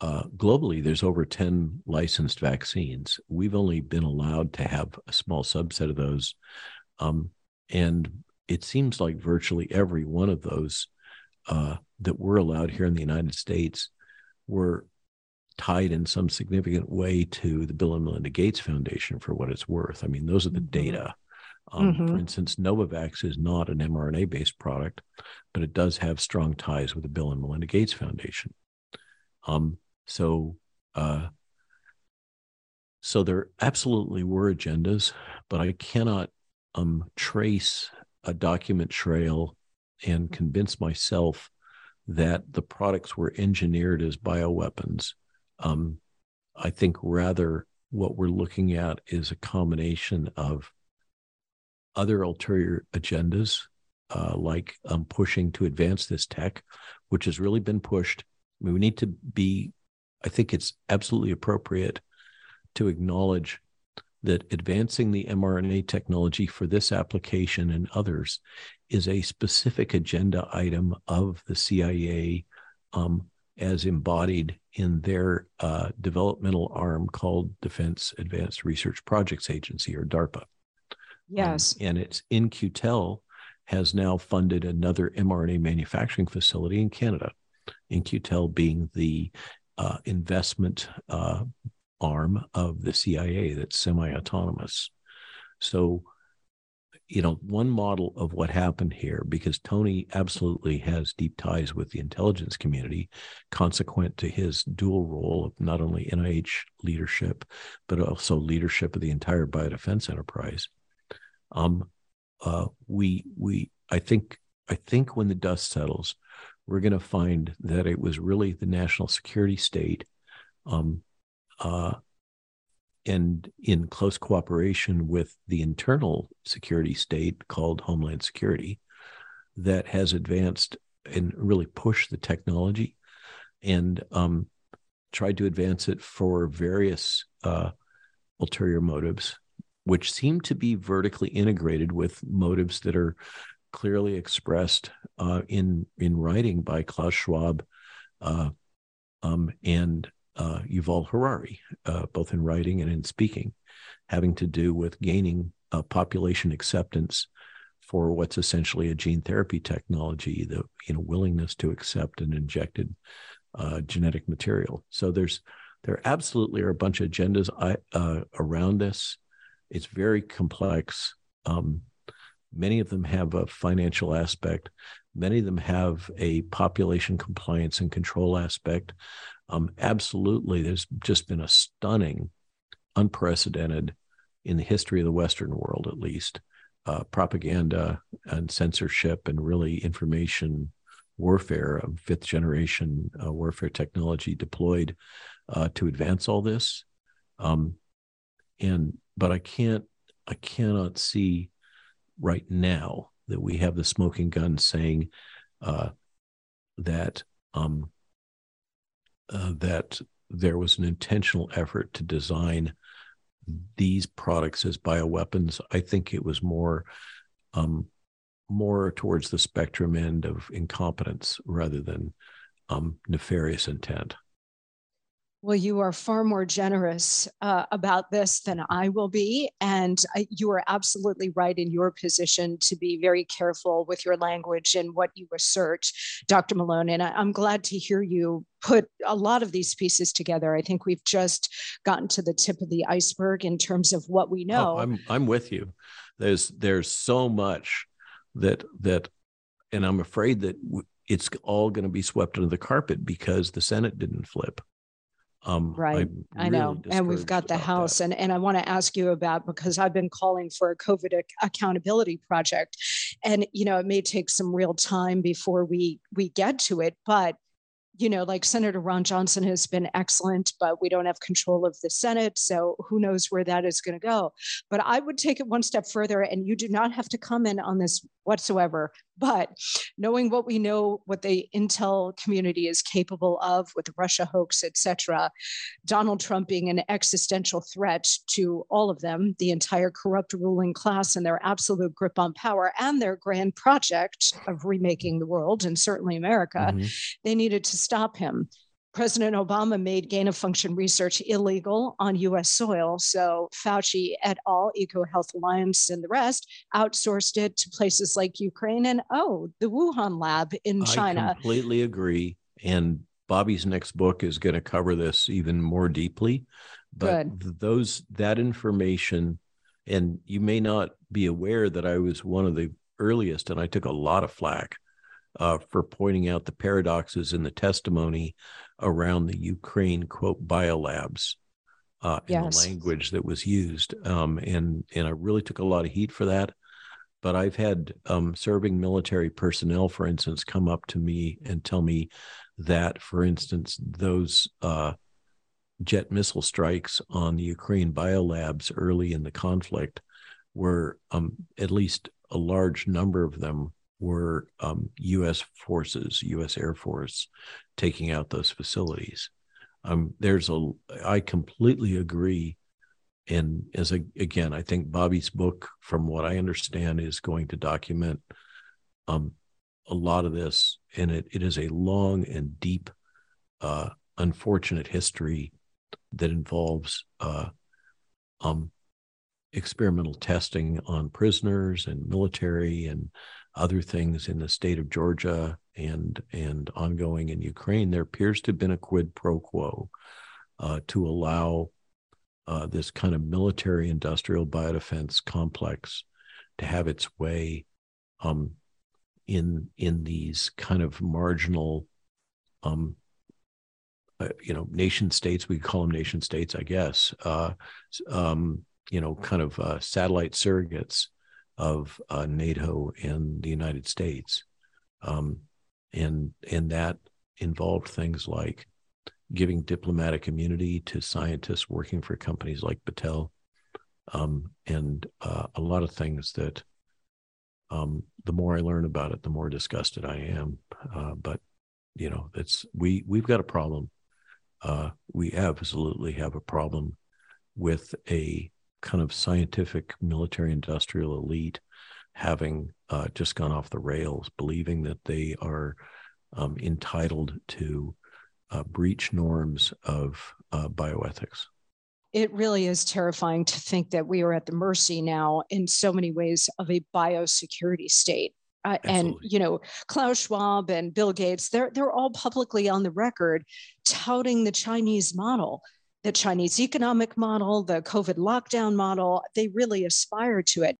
uh, globally, there's over 10 licensed vaccines. We've only been allowed to have a small subset of those. Um, and it seems like virtually every one of those uh, that were allowed here in the United States were tied in some significant way to the Bill and Melinda Gates Foundation for what it's worth. I mean, those are the mm-hmm. data. Um, mm-hmm. For instance, Novavax is not an mRNA based product, but it does have strong ties with the Bill and Melinda Gates Foundation. Um, so, uh, so there absolutely were agendas, but I cannot um, trace a document trail and convince myself that the products were engineered as bioweapons. Um, I think rather what we're looking at is a combination of other ulterior agendas, uh, like um, pushing to advance this tech, which has really been pushed. I mean, we need to be I think it's absolutely appropriate to acknowledge that advancing the mRNA technology for this application and others is a specific agenda item of the CIA um, as embodied in their uh, developmental arm called Defense Advanced Research Projects Agency or DARPA. Yes. Um, and it's In-Q-Tel has now funded another mRNA manufacturing facility in Canada. In-Q-Tel being the uh, investment uh, arm of the CIA that's semi autonomous. So, you know, one model of what happened here, because Tony absolutely has deep ties with the intelligence community, consequent to his dual role of not only NIH leadership, but also leadership of the entire biodefense enterprise. Um, uh, we we I think I think when the dust settles, we're going to find that it was really the national security state um, uh, and in close cooperation with the internal security state called Homeland Security that has advanced and really pushed the technology and um, tried to advance it for various uh, ulterior motives, which seem to be vertically integrated with motives that are clearly expressed uh, in in writing by Klaus Schwab uh, um, and uh, Yuval Harari, uh, both in writing and in speaking, having to do with gaining population acceptance for what's essentially a gene therapy technology, the you know willingness to accept an injected uh, genetic material. So there's there absolutely are a bunch of agendas uh, around this. It's very complex. Um, Many of them have a financial aspect. Many of them have a population compliance and control aspect. Um, absolutely, there's just been a stunning, unprecedented in the history of the Western world, at least, uh, propaganda and censorship and really information warfare of fifth generation uh, warfare technology deployed uh, to advance all this. Um, and but I can't, I cannot see right now that we have the smoking gun saying uh, that um, uh, that there was an intentional effort to design these products as bioweapons. I think it was more um, more towards the spectrum end of incompetence rather than um, nefarious intent. Well, you are far more generous uh, about this than I will be. And I, you are absolutely right in your position to be very careful with your language and what you assert, Dr. Malone. And I, am glad to hear you put a lot of these pieces together. I think we've just gotten to the tip of the iceberg in terms of what we oh, know. Oh, I'm, I'm with you. There's, there's so much that, that, and I'm afraid that it's all going to be swept under the carpet because the Senate didn't flip. Um, right. i know. And we've got the House. That. And, and I want to ask you about because I've been calling for a COVID ac- accountability project. And, you know, it may take some real time before we we get to it, but you know, like Senator Ron Johnson has been excellent, but we don't have control of the Senate. So who knows where that is going to go. But I would take it one step further, and you do not have to comment on this whatsoever. But knowing what we know, what the intel community is capable of with the Russia hoax, et cetera, Donald Trump being an existential threat to all of them, the entire corrupt ruling class and their absolute grip on power and their grand project of remaking the world and certainly America, mm-hmm. they needed to stop him. President Obama made gain of function research illegal on US soil. So Fauci et al., EcoHealth Alliance, and the rest outsourced it to places like Ukraine and, oh, the Wuhan lab in China. I completely agree. And Bobby's next book is going to cover this even more deeply. But Good. those that information, and you may not be aware that I was one of the earliest, and I took a lot of flack uh, for pointing out the paradoxes in the testimony around the Ukraine quote biolabs uh, yes. and the language that was used. Um, and and I really took a lot of heat for that. But I've had um, serving military personnel, for instance, come up to me and tell me that, for instance, those uh, jet missile strikes on the Ukraine biolabs early in the conflict were um, at least a large number of them were um, U.S. forces, U.S. Air Force, taking out those facilities. Um, there's a, I completely agree. And as a, again, I think Bobby's book, from what I understand, is going to document um, a lot of this, and it it is a long and deep, uh, unfortunate history that involves uh, um, experimental testing on prisoners and military and other things in the state of Georgia and and ongoing in Ukraine, there appears to have been a quid pro quo uh, to allow uh, this kind of military industrial biodefense complex to have its way um, in in these kind of marginal um, uh, you know nation states we call them nation states i guess uh, um, you know kind of uh, satellite surrogates of uh, NATO and the United States, um, and and that involved things like giving diplomatic immunity to scientists working for companies like Battelle, um, and uh, a lot of things that. Um, the more I learn about it, the more disgusted I am. Uh, but you know, it's we we've got a problem. Uh, we absolutely have a problem with a kind of scientific military industrial elite having uh, just gone off the rails, believing that they are um, entitled to uh, breach norms of uh, bioethics. It really is terrifying to think that we are at the mercy now, in so many ways, of a biosecurity state. Uh, and you know Klaus Schwab and Bill Gates, they're they're all publicly on the record touting the Chinese model the Chinese economic model, the COVID lockdown model. They really aspire to it.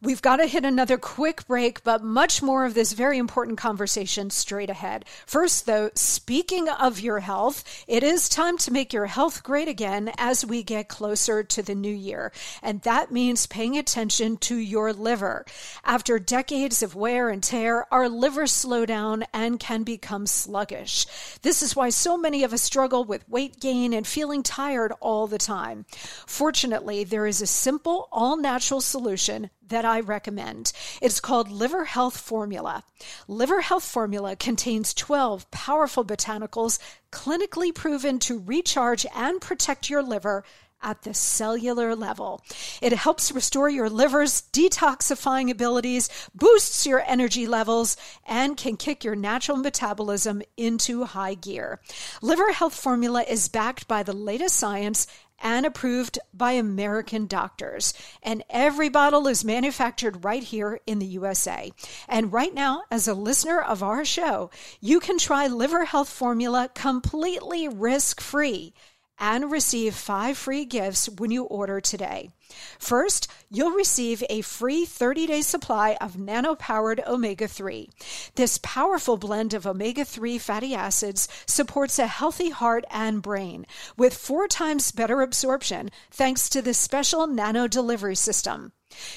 We've got to hit another quick break, but much more of this very important conversation straight ahead. First, though, speaking of your health, it is time to make your health great again as we get closer to the new year. And that means paying attention to your liver. After decades of wear and tear, our livers slow down and can become sluggish. This is why so many of us struggle with weight gain and feeling tired all the time. Fortunately, there is a simple, all natural solution that I recommend. It's called Liver Health Formula. Liver Health Formula contains 12 powerful botanicals clinically proven to recharge and protect your liver at the cellular level. It helps restore your liver's detoxifying abilities, boosts your energy levels, and can kick your natural metabolism into high gear. Liver Health Formula is backed by the latest science and approved by American doctors. And every bottle is manufactured right here in the USA. And right now, as a listener of our show, you can try Liver Health Formula completely risk free and receive five free gifts when you order today. First, you'll receive a free 30 day supply of nano powered omega 3. This powerful blend of omega 3 fatty acids supports a healthy heart and brain with four times better absorption thanks to the special nano delivery system.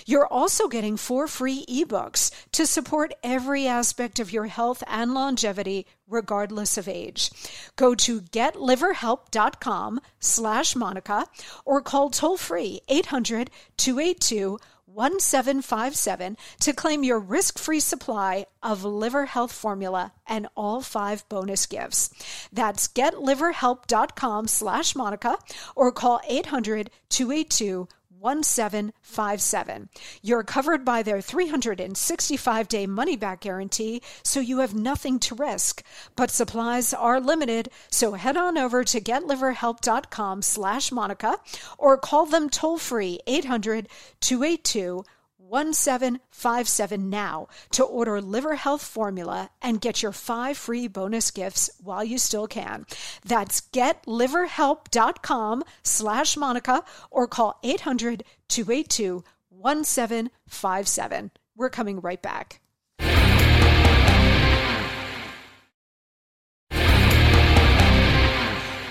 You're also getting four free ebooks to support every aspect of your health and longevity, regardless of age. Go to getliverhelp.com slash Monica or call toll free 800 282 1757 to claim your risk-free supply of liver health formula and all five bonus gifts. That's getliverhelp.com slash Monica or call 800 282 1757. You're covered by their 365 day money back guarantee, so you have nothing to risk. But supplies are limited, so head on over to getliverhelp.com slash Monica or call them toll free 800 282 1757 now to order liver health formula and get your five free bonus gifts while you still can. That's getliverhelp.com slash Monica or call 800 282 1757. We're coming right back.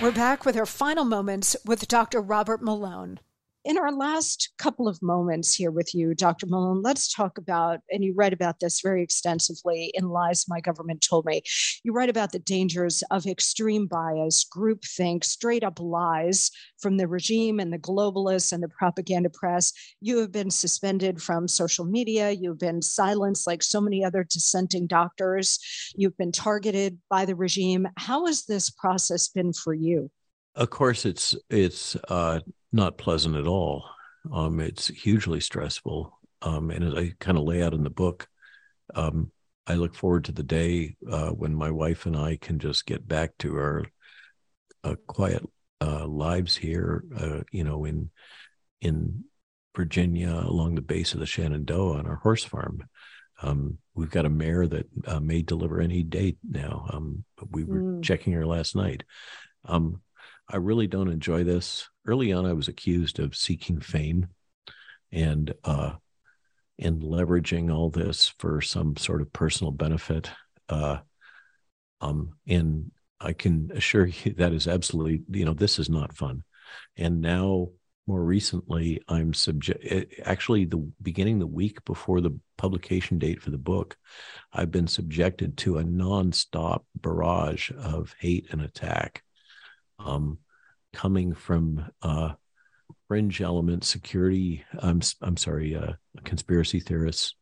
We're back with our final moments with Dr. Robert Malone in our last couple of moments here with you, Dr. Malone, let's talk about, and you write about this very extensively in Lies My Government Told Me. You write about the dangers of extreme bias, groupthink, straight up lies from the regime and the globalists and the propaganda press. You have been suspended from social media. You've been silenced like so many other dissenting doctors. You've been targeted by the regime. How has this process been for you? Of course, it's it's uh, not pleasant at all. Um, it's hugely stressful. Um, and as I kind of lay out in the book, um, I look forward to the day uh, when my wife and I can just get back to our uh, quiet uh, lives here, uh, you know, in in Virginia along the base of the Shenandoah on our horse farm. Um, we've got a mare that uh, may deliver any day now. Um, we were mm. checking her last night. Um, I really don't enjoy this. Early on, I was accused of seeking fame and uh, and leveraging all this for some sort of personal benefit. Uh, um, and I can assure you that is absolutely, you know, this is not fun. And now, more recently, I'm subject. Eh, actually, the beginning the week before the publication date for the book, I've been subjected to a nonstop barrage of hate and attack um, coming from uh, fringe element security. I'm I'm sorry, uh, conspiracy theorists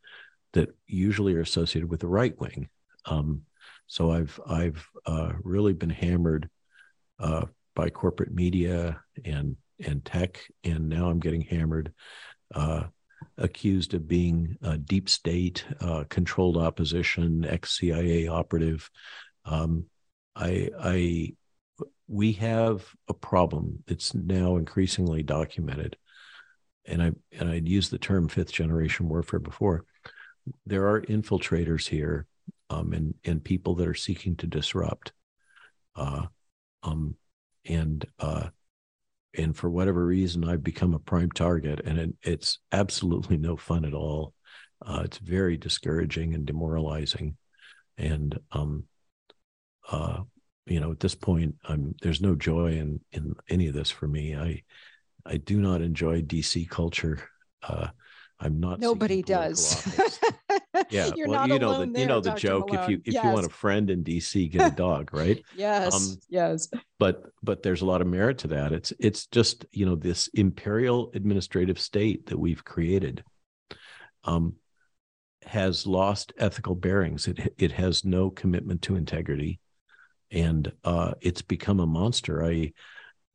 that usually are associated with the right wing. Um, so I've I've uh, really been hammered uh, by corporate media and and tech, and now I'm getting hammered, uh, accused of being a deep state, uh, controlled opposition, ex CIA operative. Um, I I we have a problem. That's now increasingly documented. And i and i'd used the term fifth generation warfare before. There are infiltrators here um, and and people that are seeking to disrupt uh, um, and uh, and for whatever reason i've become a prime target and it, it's absolutely no fun at all. Uh, it's very discouraging and demoralizing. And um, uh, you know at this point i'm there's no joy in in any of this for me i i do not enjoy dc culture uh i'm not nobody does yeah You're well you know the there, you know the Dr. joke Malone. if you if yes. you want a friend in dc get a dog right yes um, yes but but there's a lot of merit to that it's it's just you know this imperial administrative state that we've created um, has lost ethical bearings. It it has no commitment to integrity, and uh, it's become a monster. I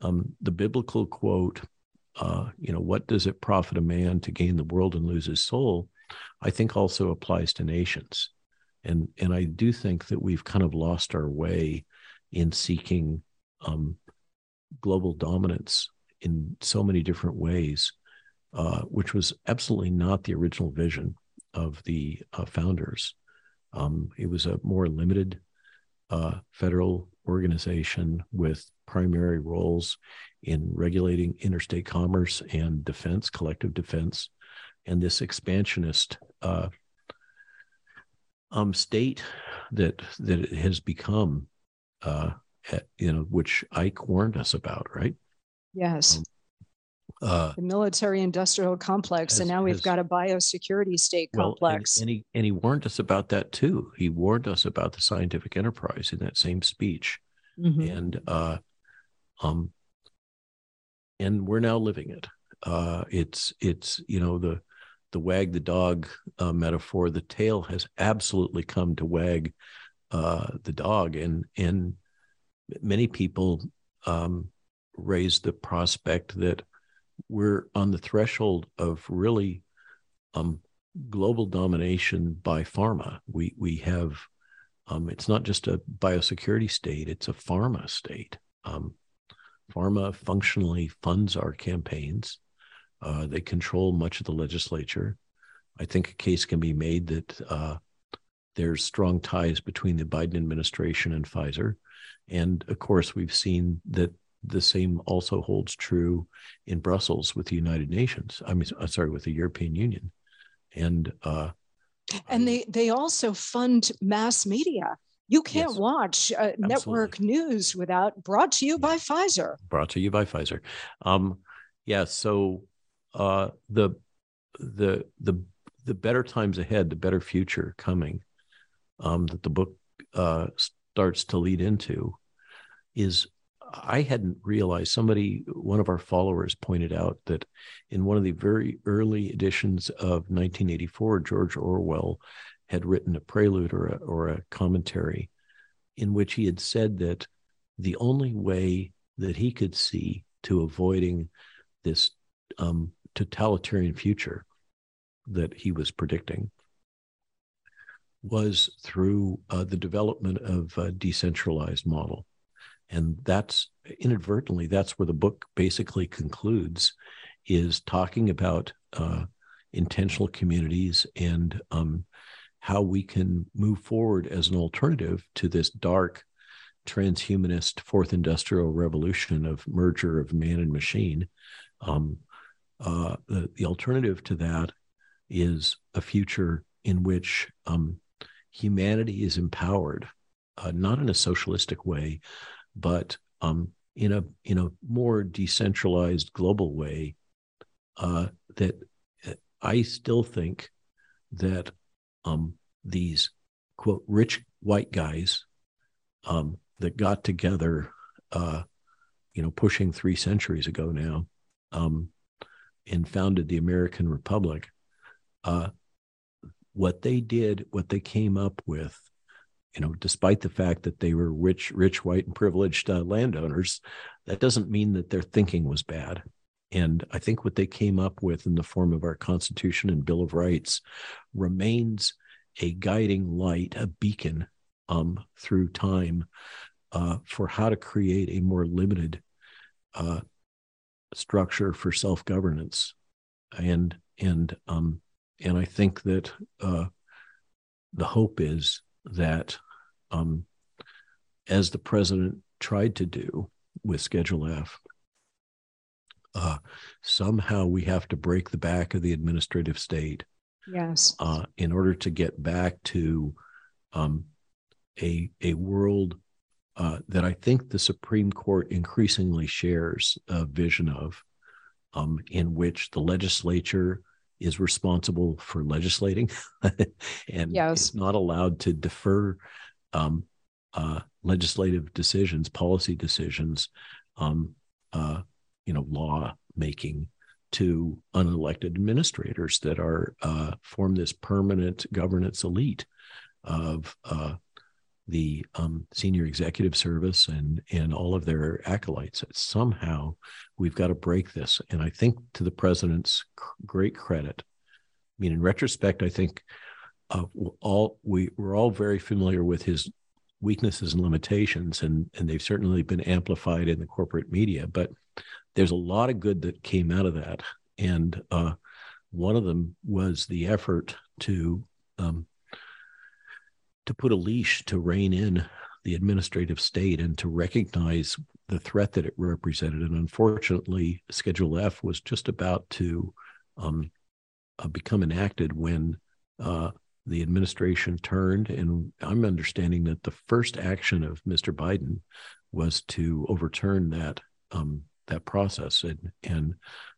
um, the biblical quote, uh, you know, what does it profit a man to gain the world and lose his soul? I think also applies to nations, and and I do think that we've kind of lost our way in seeking um, global dominance in so many different ways, uh, which was absolutely not the original vision of the uh, founders. Um, it was a more limited uh, federal organization with primary roles in regulating interstate commerce and defense, collective defense, and this expansionist uh, um, state that that it has become, uh, you know, which Ike warned us about, right? Yes. Um, uh, the military industrial complex, has, and now we've has, got a biosecurity state well, complex. And, and, he and he warned us about that too. He warned us about the scientific enterprise in that same speech, mm-hmm. and uh, um, and we're now living it. Uh, it's it's you know the the wag the dog uh, metaphor. The tail has absolutely come to wag uh, the dog, and and many people um, raise the prospect that we're on the threshold of really um, global domination by pharma. We we have um, it's not just a biosecurity state; it's a pharma state. Um, pharma functionally funds our campaigns. Uh, they control much of the legislature. I think a case can be made that uh, there's strong ties between the Biden administration and Pfizer. And of course, we've seen that the same also holds true in Brussels with the United Nations. I mean, uh, sorry, with the European Union, and uh, and they they also fund mass media. You can't yes, watch uh, network news without brought to you by Pfizer. Brought to you by Pfizer. Um, yeah. So uh, the the the the better times ahead, the better future coming um, that the book uh, starts to lead into is I hadn't realized somebody, one of our followers pointed out that in one of the very early editions of 1984, George Orwell had written a prelude or a, or a commentary in which he had said that the only way that he could see to avoiding this um, totalitarian future that he was predicting was through uh, the development of a decentralized model and that's inadvertently that's where the book basically concludes is talking about uh, intentional communities and um, how we can move forward as an alternative to this dark transhumanist fourth industrial revolution of merger of man and machine. Um, uh, the, the, alternative to that is a future in which um, humanity is empowered uh, not in a socialistic way but um, in a in a more decentralized global way. Uh, that uh, I still think that um, these quote rich white guys um, that got together, uh, you know, pushing three centuries ago now, um, and founded the American Republic. Uh, what they did, what they came up with, you know, despite the fact that they were rich, rich, white, and privileged uh, landowners, that doesn't mean that their thinking was bad. And I think what they came up with in the form of our Constitution and Bill of Rights remains a guiding light, a beacon um, through time uh, for how to create a more limited uh, structure for self governance. And and um, and I think that uh, the hope is that um, as the president tried to do with Schedule F, uh, somehow we have to break the back of the administrative state. Yes. Uh, in order to get back to um, a a world uh, that I think the Supreme Court increasingly shares a vision of, um, in which the legislature is responsible for legislating and yes. is not allowed to defer um, uh, legislative decisions, policy decisions, um, uh, you know, law making to unelected administrators that are uh, form this permanent governance elite of uh, the um, senior executive service and and all of their acolytes. Somehow, we've got to break this. And I think, to the president's great credit, I mean, in retrospect, I think uh, all we we're all very familiar with his weaknesses and limitations, and and they've certainly been amplified in the corporate media. But there's a lot of good that came out of that, and uh, one of them was the effort to um, to put a leash to rein in the administrative state and to recognize the threat that it represented. And unfortunately, Schedule F was just about to um, uh, become enacted when uh, the administration turned. And I'm understanding that the first action of Mr. Biden was to overturn that um, that process and and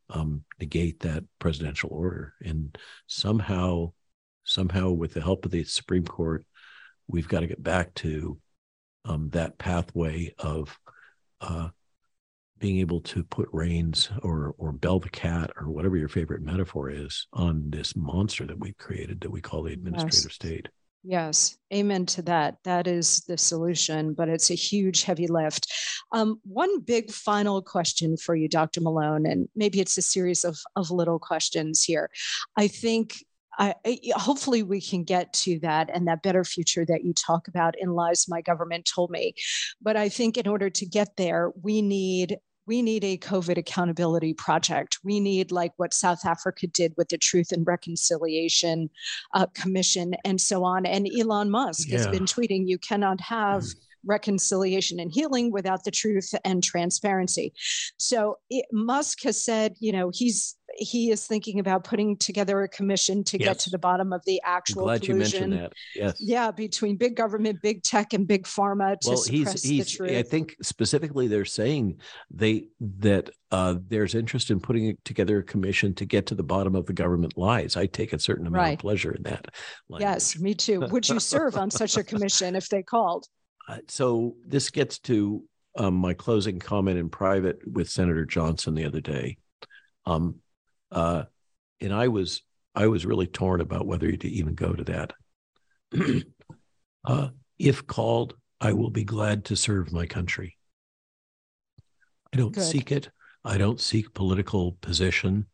um, negate that presidential order. And somehow, somehow, with the help of the Supreme Court, we've got to get back to um, that pathway of uh, being able to put reins or or bell the cat or whatever your favorite metaphor is on this monster that we've created that we call the administrative yes. state. Yes, amen to that. That is the solution, but it's a huge, heavy lift. Um, one big final question for you, Dr. Malone, and maybe it's a series of, of little questions here. I think I, hopefully we can get to that and that better future that you talk about in lies my government told me but i think in order to get there we need we need a COVID accountability project. We need, like what South Africa did with the Truth and Reconciliation uh, Commission and so on. And Elon Musk yeah. has been tweeting, you cannot have. Mm reconciliation and healing without the truth and transparency. So it, Musk has said, you know, he's he is thinking about putting together a commission to yes. get to the bottom of the actual glad collusion. you mentioned that. Yes. Yeah, between big government, big tech, and big pharma to well, suppress he's, he's, the truth. I think specifically they're saying they that uh, there's interest in putting together a commission to get to the bottom of the government lies. I take a certain amount right. of pleasure in that. Language. Yes, me too. Would you serve on such a commission if they called? Uh, so this gets to um, my closing comment in private with Senator Johnson the other day. Um, uh, and I was I was really torn about whether to even go to that. uh, if called, I will be glad to serve my country. I don't Good. seek it. I don't seek political position.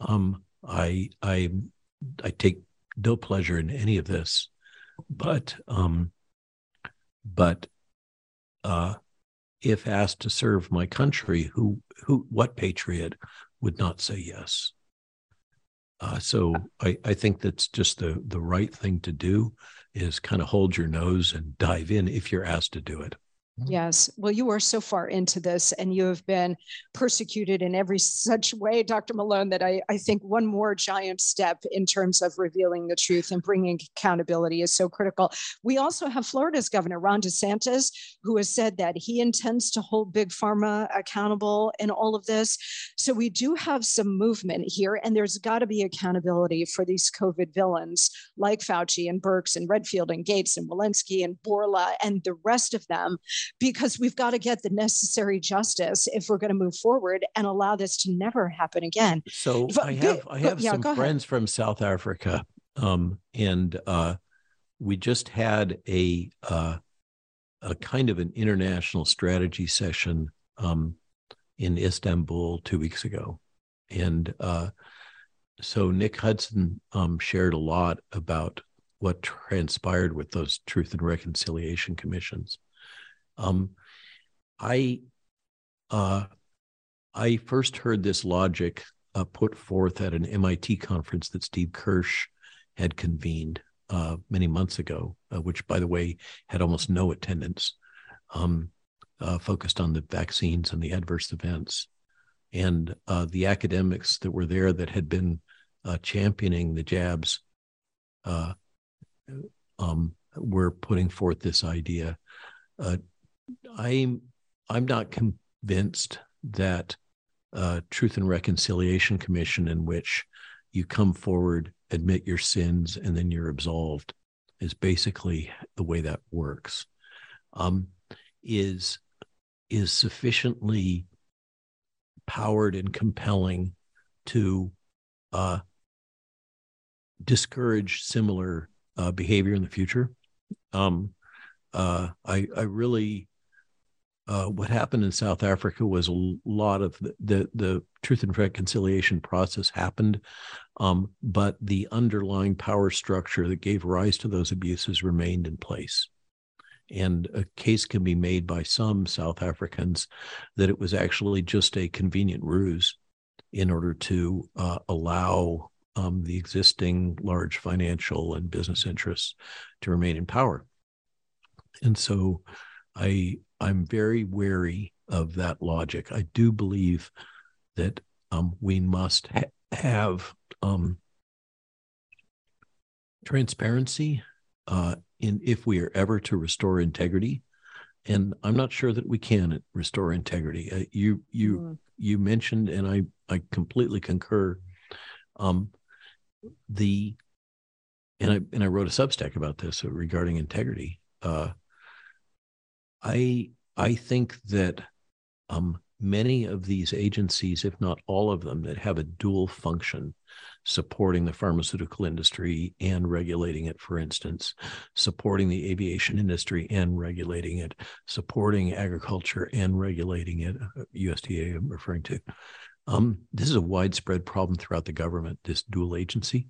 Um, I I I take no pleasure in any of this, but um, but uh, if asked to serve my country, who who what patriot would not say yes? Uh, so I, I think that's just the the right thing to do is kind of hold your nose and dive in if you're asked to do it. Mm-hmm. Yes. Well, you are so far into this and you have been persecuted in every such way, Dr. Malone, that I, I think one more giant step in terms of revealing the truth and bringing accountability is so critical. We also have Florida's Governor, Ron DeSantis, who has said that he intends to hold Big Pharma accountable in all of this. So we do have some movement here, and there's got to be accountability for these COVID villains like Fauci and Birx and Redfield and Gates and Walensky and Bourla and the rest of them because we've got to get the necessary justice if we're going to move forward and allow this to never happen again. So I have I have yeah, some friends from South Africa, um, and uh, we just had a uh, a kind of an international strategy session um, in Istanbul two weeks ago, and uh, so Nick Hudson um, shared a lot about what transpired with those truth and reconciliation commissions um, I uh, I first heard this logic uh, put forth at an MIT conference that Steve Kirsch had convened uh, many months ago, uh, which, by the way, had almost no attendance, um, uh, focused on the vaccines and the adverse events. And uh, the academics that were there that had been championing the jabs um, were putting forth this idea. I'm I'm not convinced that uh, Truth and Reconciliation Commission, in which you come forward, admit your sins, and then you're absolved, is basically the way that works. Um, is is sufficiently powered and compelling to uh, discourage similar uh, behavior in the future. Um, uh, I, I really, uh, what happened in South Africa was a lot of the, the, the truth and reconciliation process happened, um, but the underlying power structure that gave rise to those abuses remained in place. And a case can be made by some South Africans that it was actually just a convenient ruse in order to uh, allow um, the existing large financial and business interests to remain in power. And so I I'm very wary of that logic. I do believe that um, we must ha- have um, transparency uh, in if we are ever to restore integrity. And I'm not sure that we can restore integrity. Uh, you you mm. you mentioned, and I I completely concur. Um, the and I and I wrote a Substack about this regarding integrity. Uh, I I think that um, many of these agencies, if not all of them, that have a dual function, supporting the pharmaceutical industry and regulating it, for instance, supporting the aviation industry and regulating it, supporting agriculture and regulating it, USDA uh, I'm referring to. Um, this is a widespread problem throughout the government, this dual agency.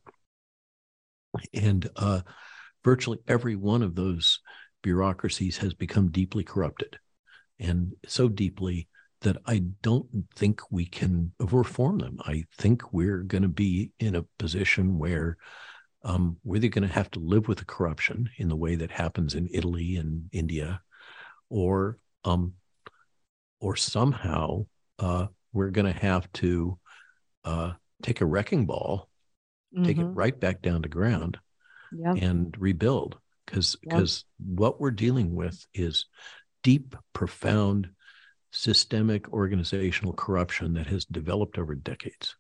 And uh, virtually every one of those bureaucracies has become deeply corrupted and so deeply that I don't think we can reform them. I think we're going to be in a position where um, we're either going to have to live with the corruption in the way that happens in Italy and India, or um, or somehow uh, we're going to have to uh, take a wrecking ball, mm-hmm. take it mm-hmm. right back down to ground, and rebuild because because yeah. what we're dealing with is deep, profound, systemic organizational corruption that has developed over decades.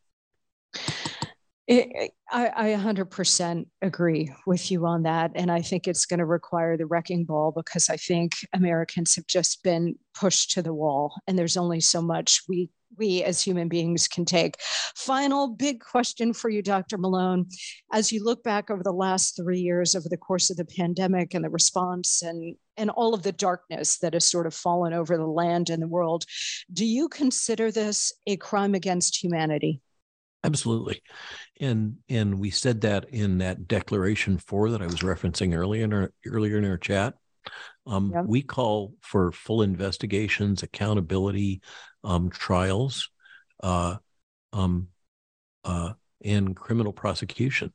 It, I, I 100% agree with you on that. And I think it's going to require the wrecking ball because I think Americans have just been pushed to the wall and there's only so much we we as human beings can take. Final big question for you, Dr. Malone. As you look back over the last three years, over the course of the pandemic and the response and, and all of the darkness that has sort of fallen over the land and the world, do you consider this a crime against humanity? Absolutely. And and we said that in that declaration four that I was referencing earlier in our earlier in our chat. Um, yeah. We call for full investigations, accountability, um, trials, uh, um, uh, and criminal prosecution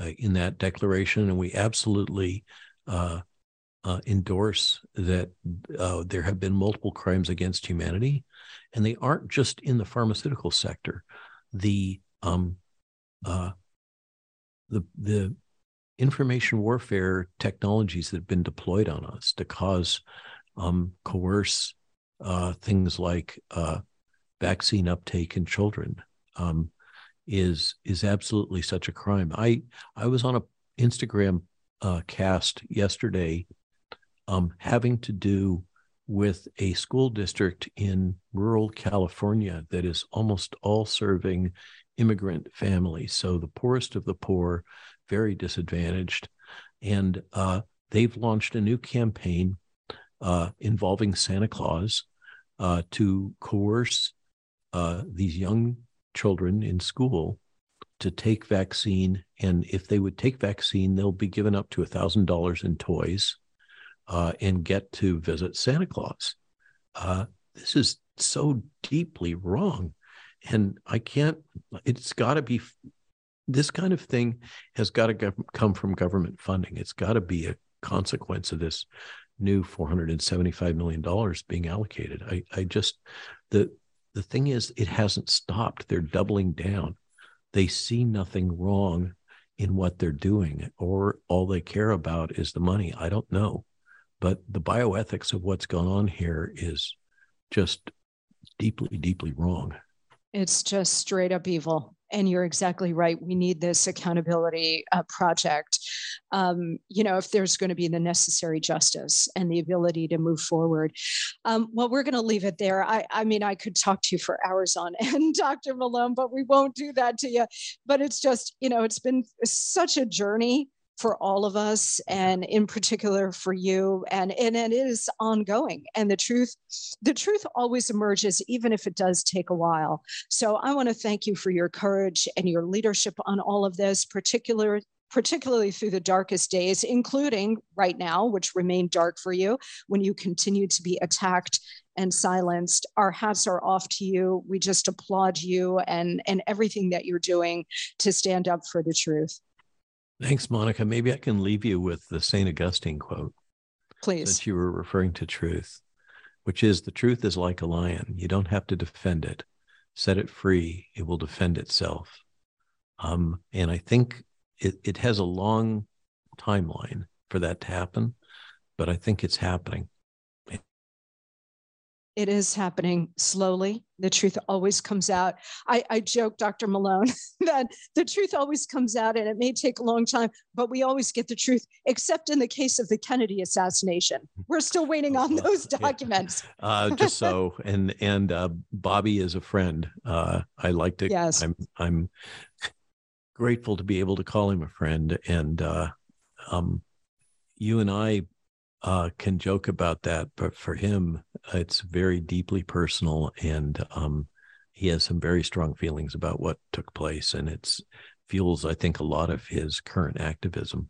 uh, in that declaration, and we absolutely uh, uh, endorse that there have been multiple crimes against humanity, and they aren't just in the pharmaceutical sector. The um, the the information warfare technologies that have been deployed on us to cause um, coerce uh, things like uh, vaccine uptake in children um, is is absolutely such a crime. I I was on a Instagram uh, cast yesterday, um, having to do with a school district in rural California that is almost all serving immigrant families, so the poorest of the poor, very disadvantaged, and uh, they've launched a new campaign uh, involving Santa Claus uh, to coerce uh, these young children in school to take vaccine. And if they would take vaccine, they'll be given up to $1,000 in toys uh, and get to visit Santa Claus. Uh, this is so deeply wrong. And I can't, it's got to be, this kind of thing has got to come from government funding. It's got to be a consequence of this new 475 million dollars being allocated. I i just the the thing is it hasn't stopped. They're doubling down. They see nothing wrong in what they're doing or all they care about is the money. I don't know. But the bioethics of what's gone on here is just deeply deeply wrong. It's just straight up evil and you're exactly right. We need this accountability uh, project. Um, you know, if there's going to be the necessary justice and the ability to move forward. Um, well, we're going to leave it there. I, I mean, I could talk to you for hours on end, Dr. Malone, but we won't do that to you. But it's just, you know, it's been such a journey for all of us mm-hmm. and in particular for you and, and it is ongoing and the truth the truth always emerges even if it does take a while so i want to thank you for your courage and your leadership on all of this particular particularly through the darkest days, including right now, which remain dark for you when you continue to be attacked and silenced. Our hats are off to you. We just applaud you and, and everything that you're doing to stand up for the truth. Thanks, Monica. Maybe I can leave you with the St. Augustine quote. Please. Since you were referring to truth, which is the truth is like a lion. You don't have to defend it. Set it free, it will defend itself. Um, and I think it, it has a long timeline for that to happen, but I think it's happening. It is happening slowly. The truth always comes out. I, I joke, Dr. Malone, that the truth always comes out and it may take a long time, but we always get the truth, except in the case of the Kennedy assassination. We're still waiting on those documents. Yeah. Uh, just so, and and uh, Bobby is a friend. Uh, I like to. Yes. I'm I'm grateful to be able to call him a friend, and uh, um, you and I uh, can joke about that, but for him, it's very deeply personal, and um, he has some very strong feelings about what took place, and it's fuels, I think, a lot of his current activism.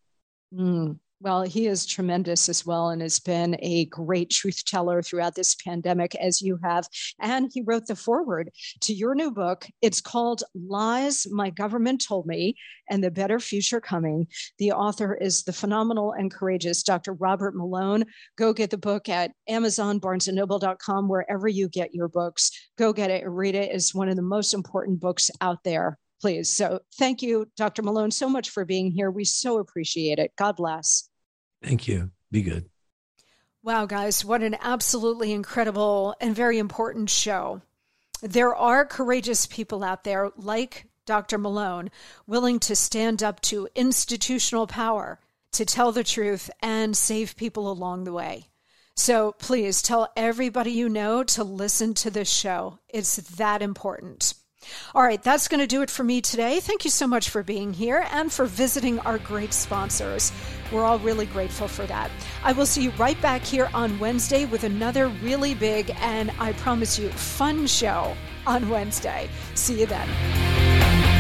Mm. Well, he is tremendous as well and has been a great truth teller throughout this pandemic, as you have. And he wrote the foreword to your new book. It's called Lies My Government Told Me and the Better Future Coming. The author is the phenomenal and courageous Dr. Robert Malone. Go get the book at Amazon, barnesandnoble.com, wherever you get your books. Go get it, read it. It's one of the most important books out there please. So thank you, Dr. Malone, so much for being here. We so appreciate it. God bless. Thank you. Be good. Wow, guys, what an absolutely incredible and very important show. There are courageous people out there like Dr. Malone willing to stand up to institutional power to tell the truth and save people along the way. So please tell everybody you know to listen to this show. It's that important. All right, that's going to do it for me today. Thank you so much for being here and for visiting our great sponsors. We're all really grateful for that. I will see you right back here on Wednesday with another really big and I promise you fun show on Wednesday. See you then.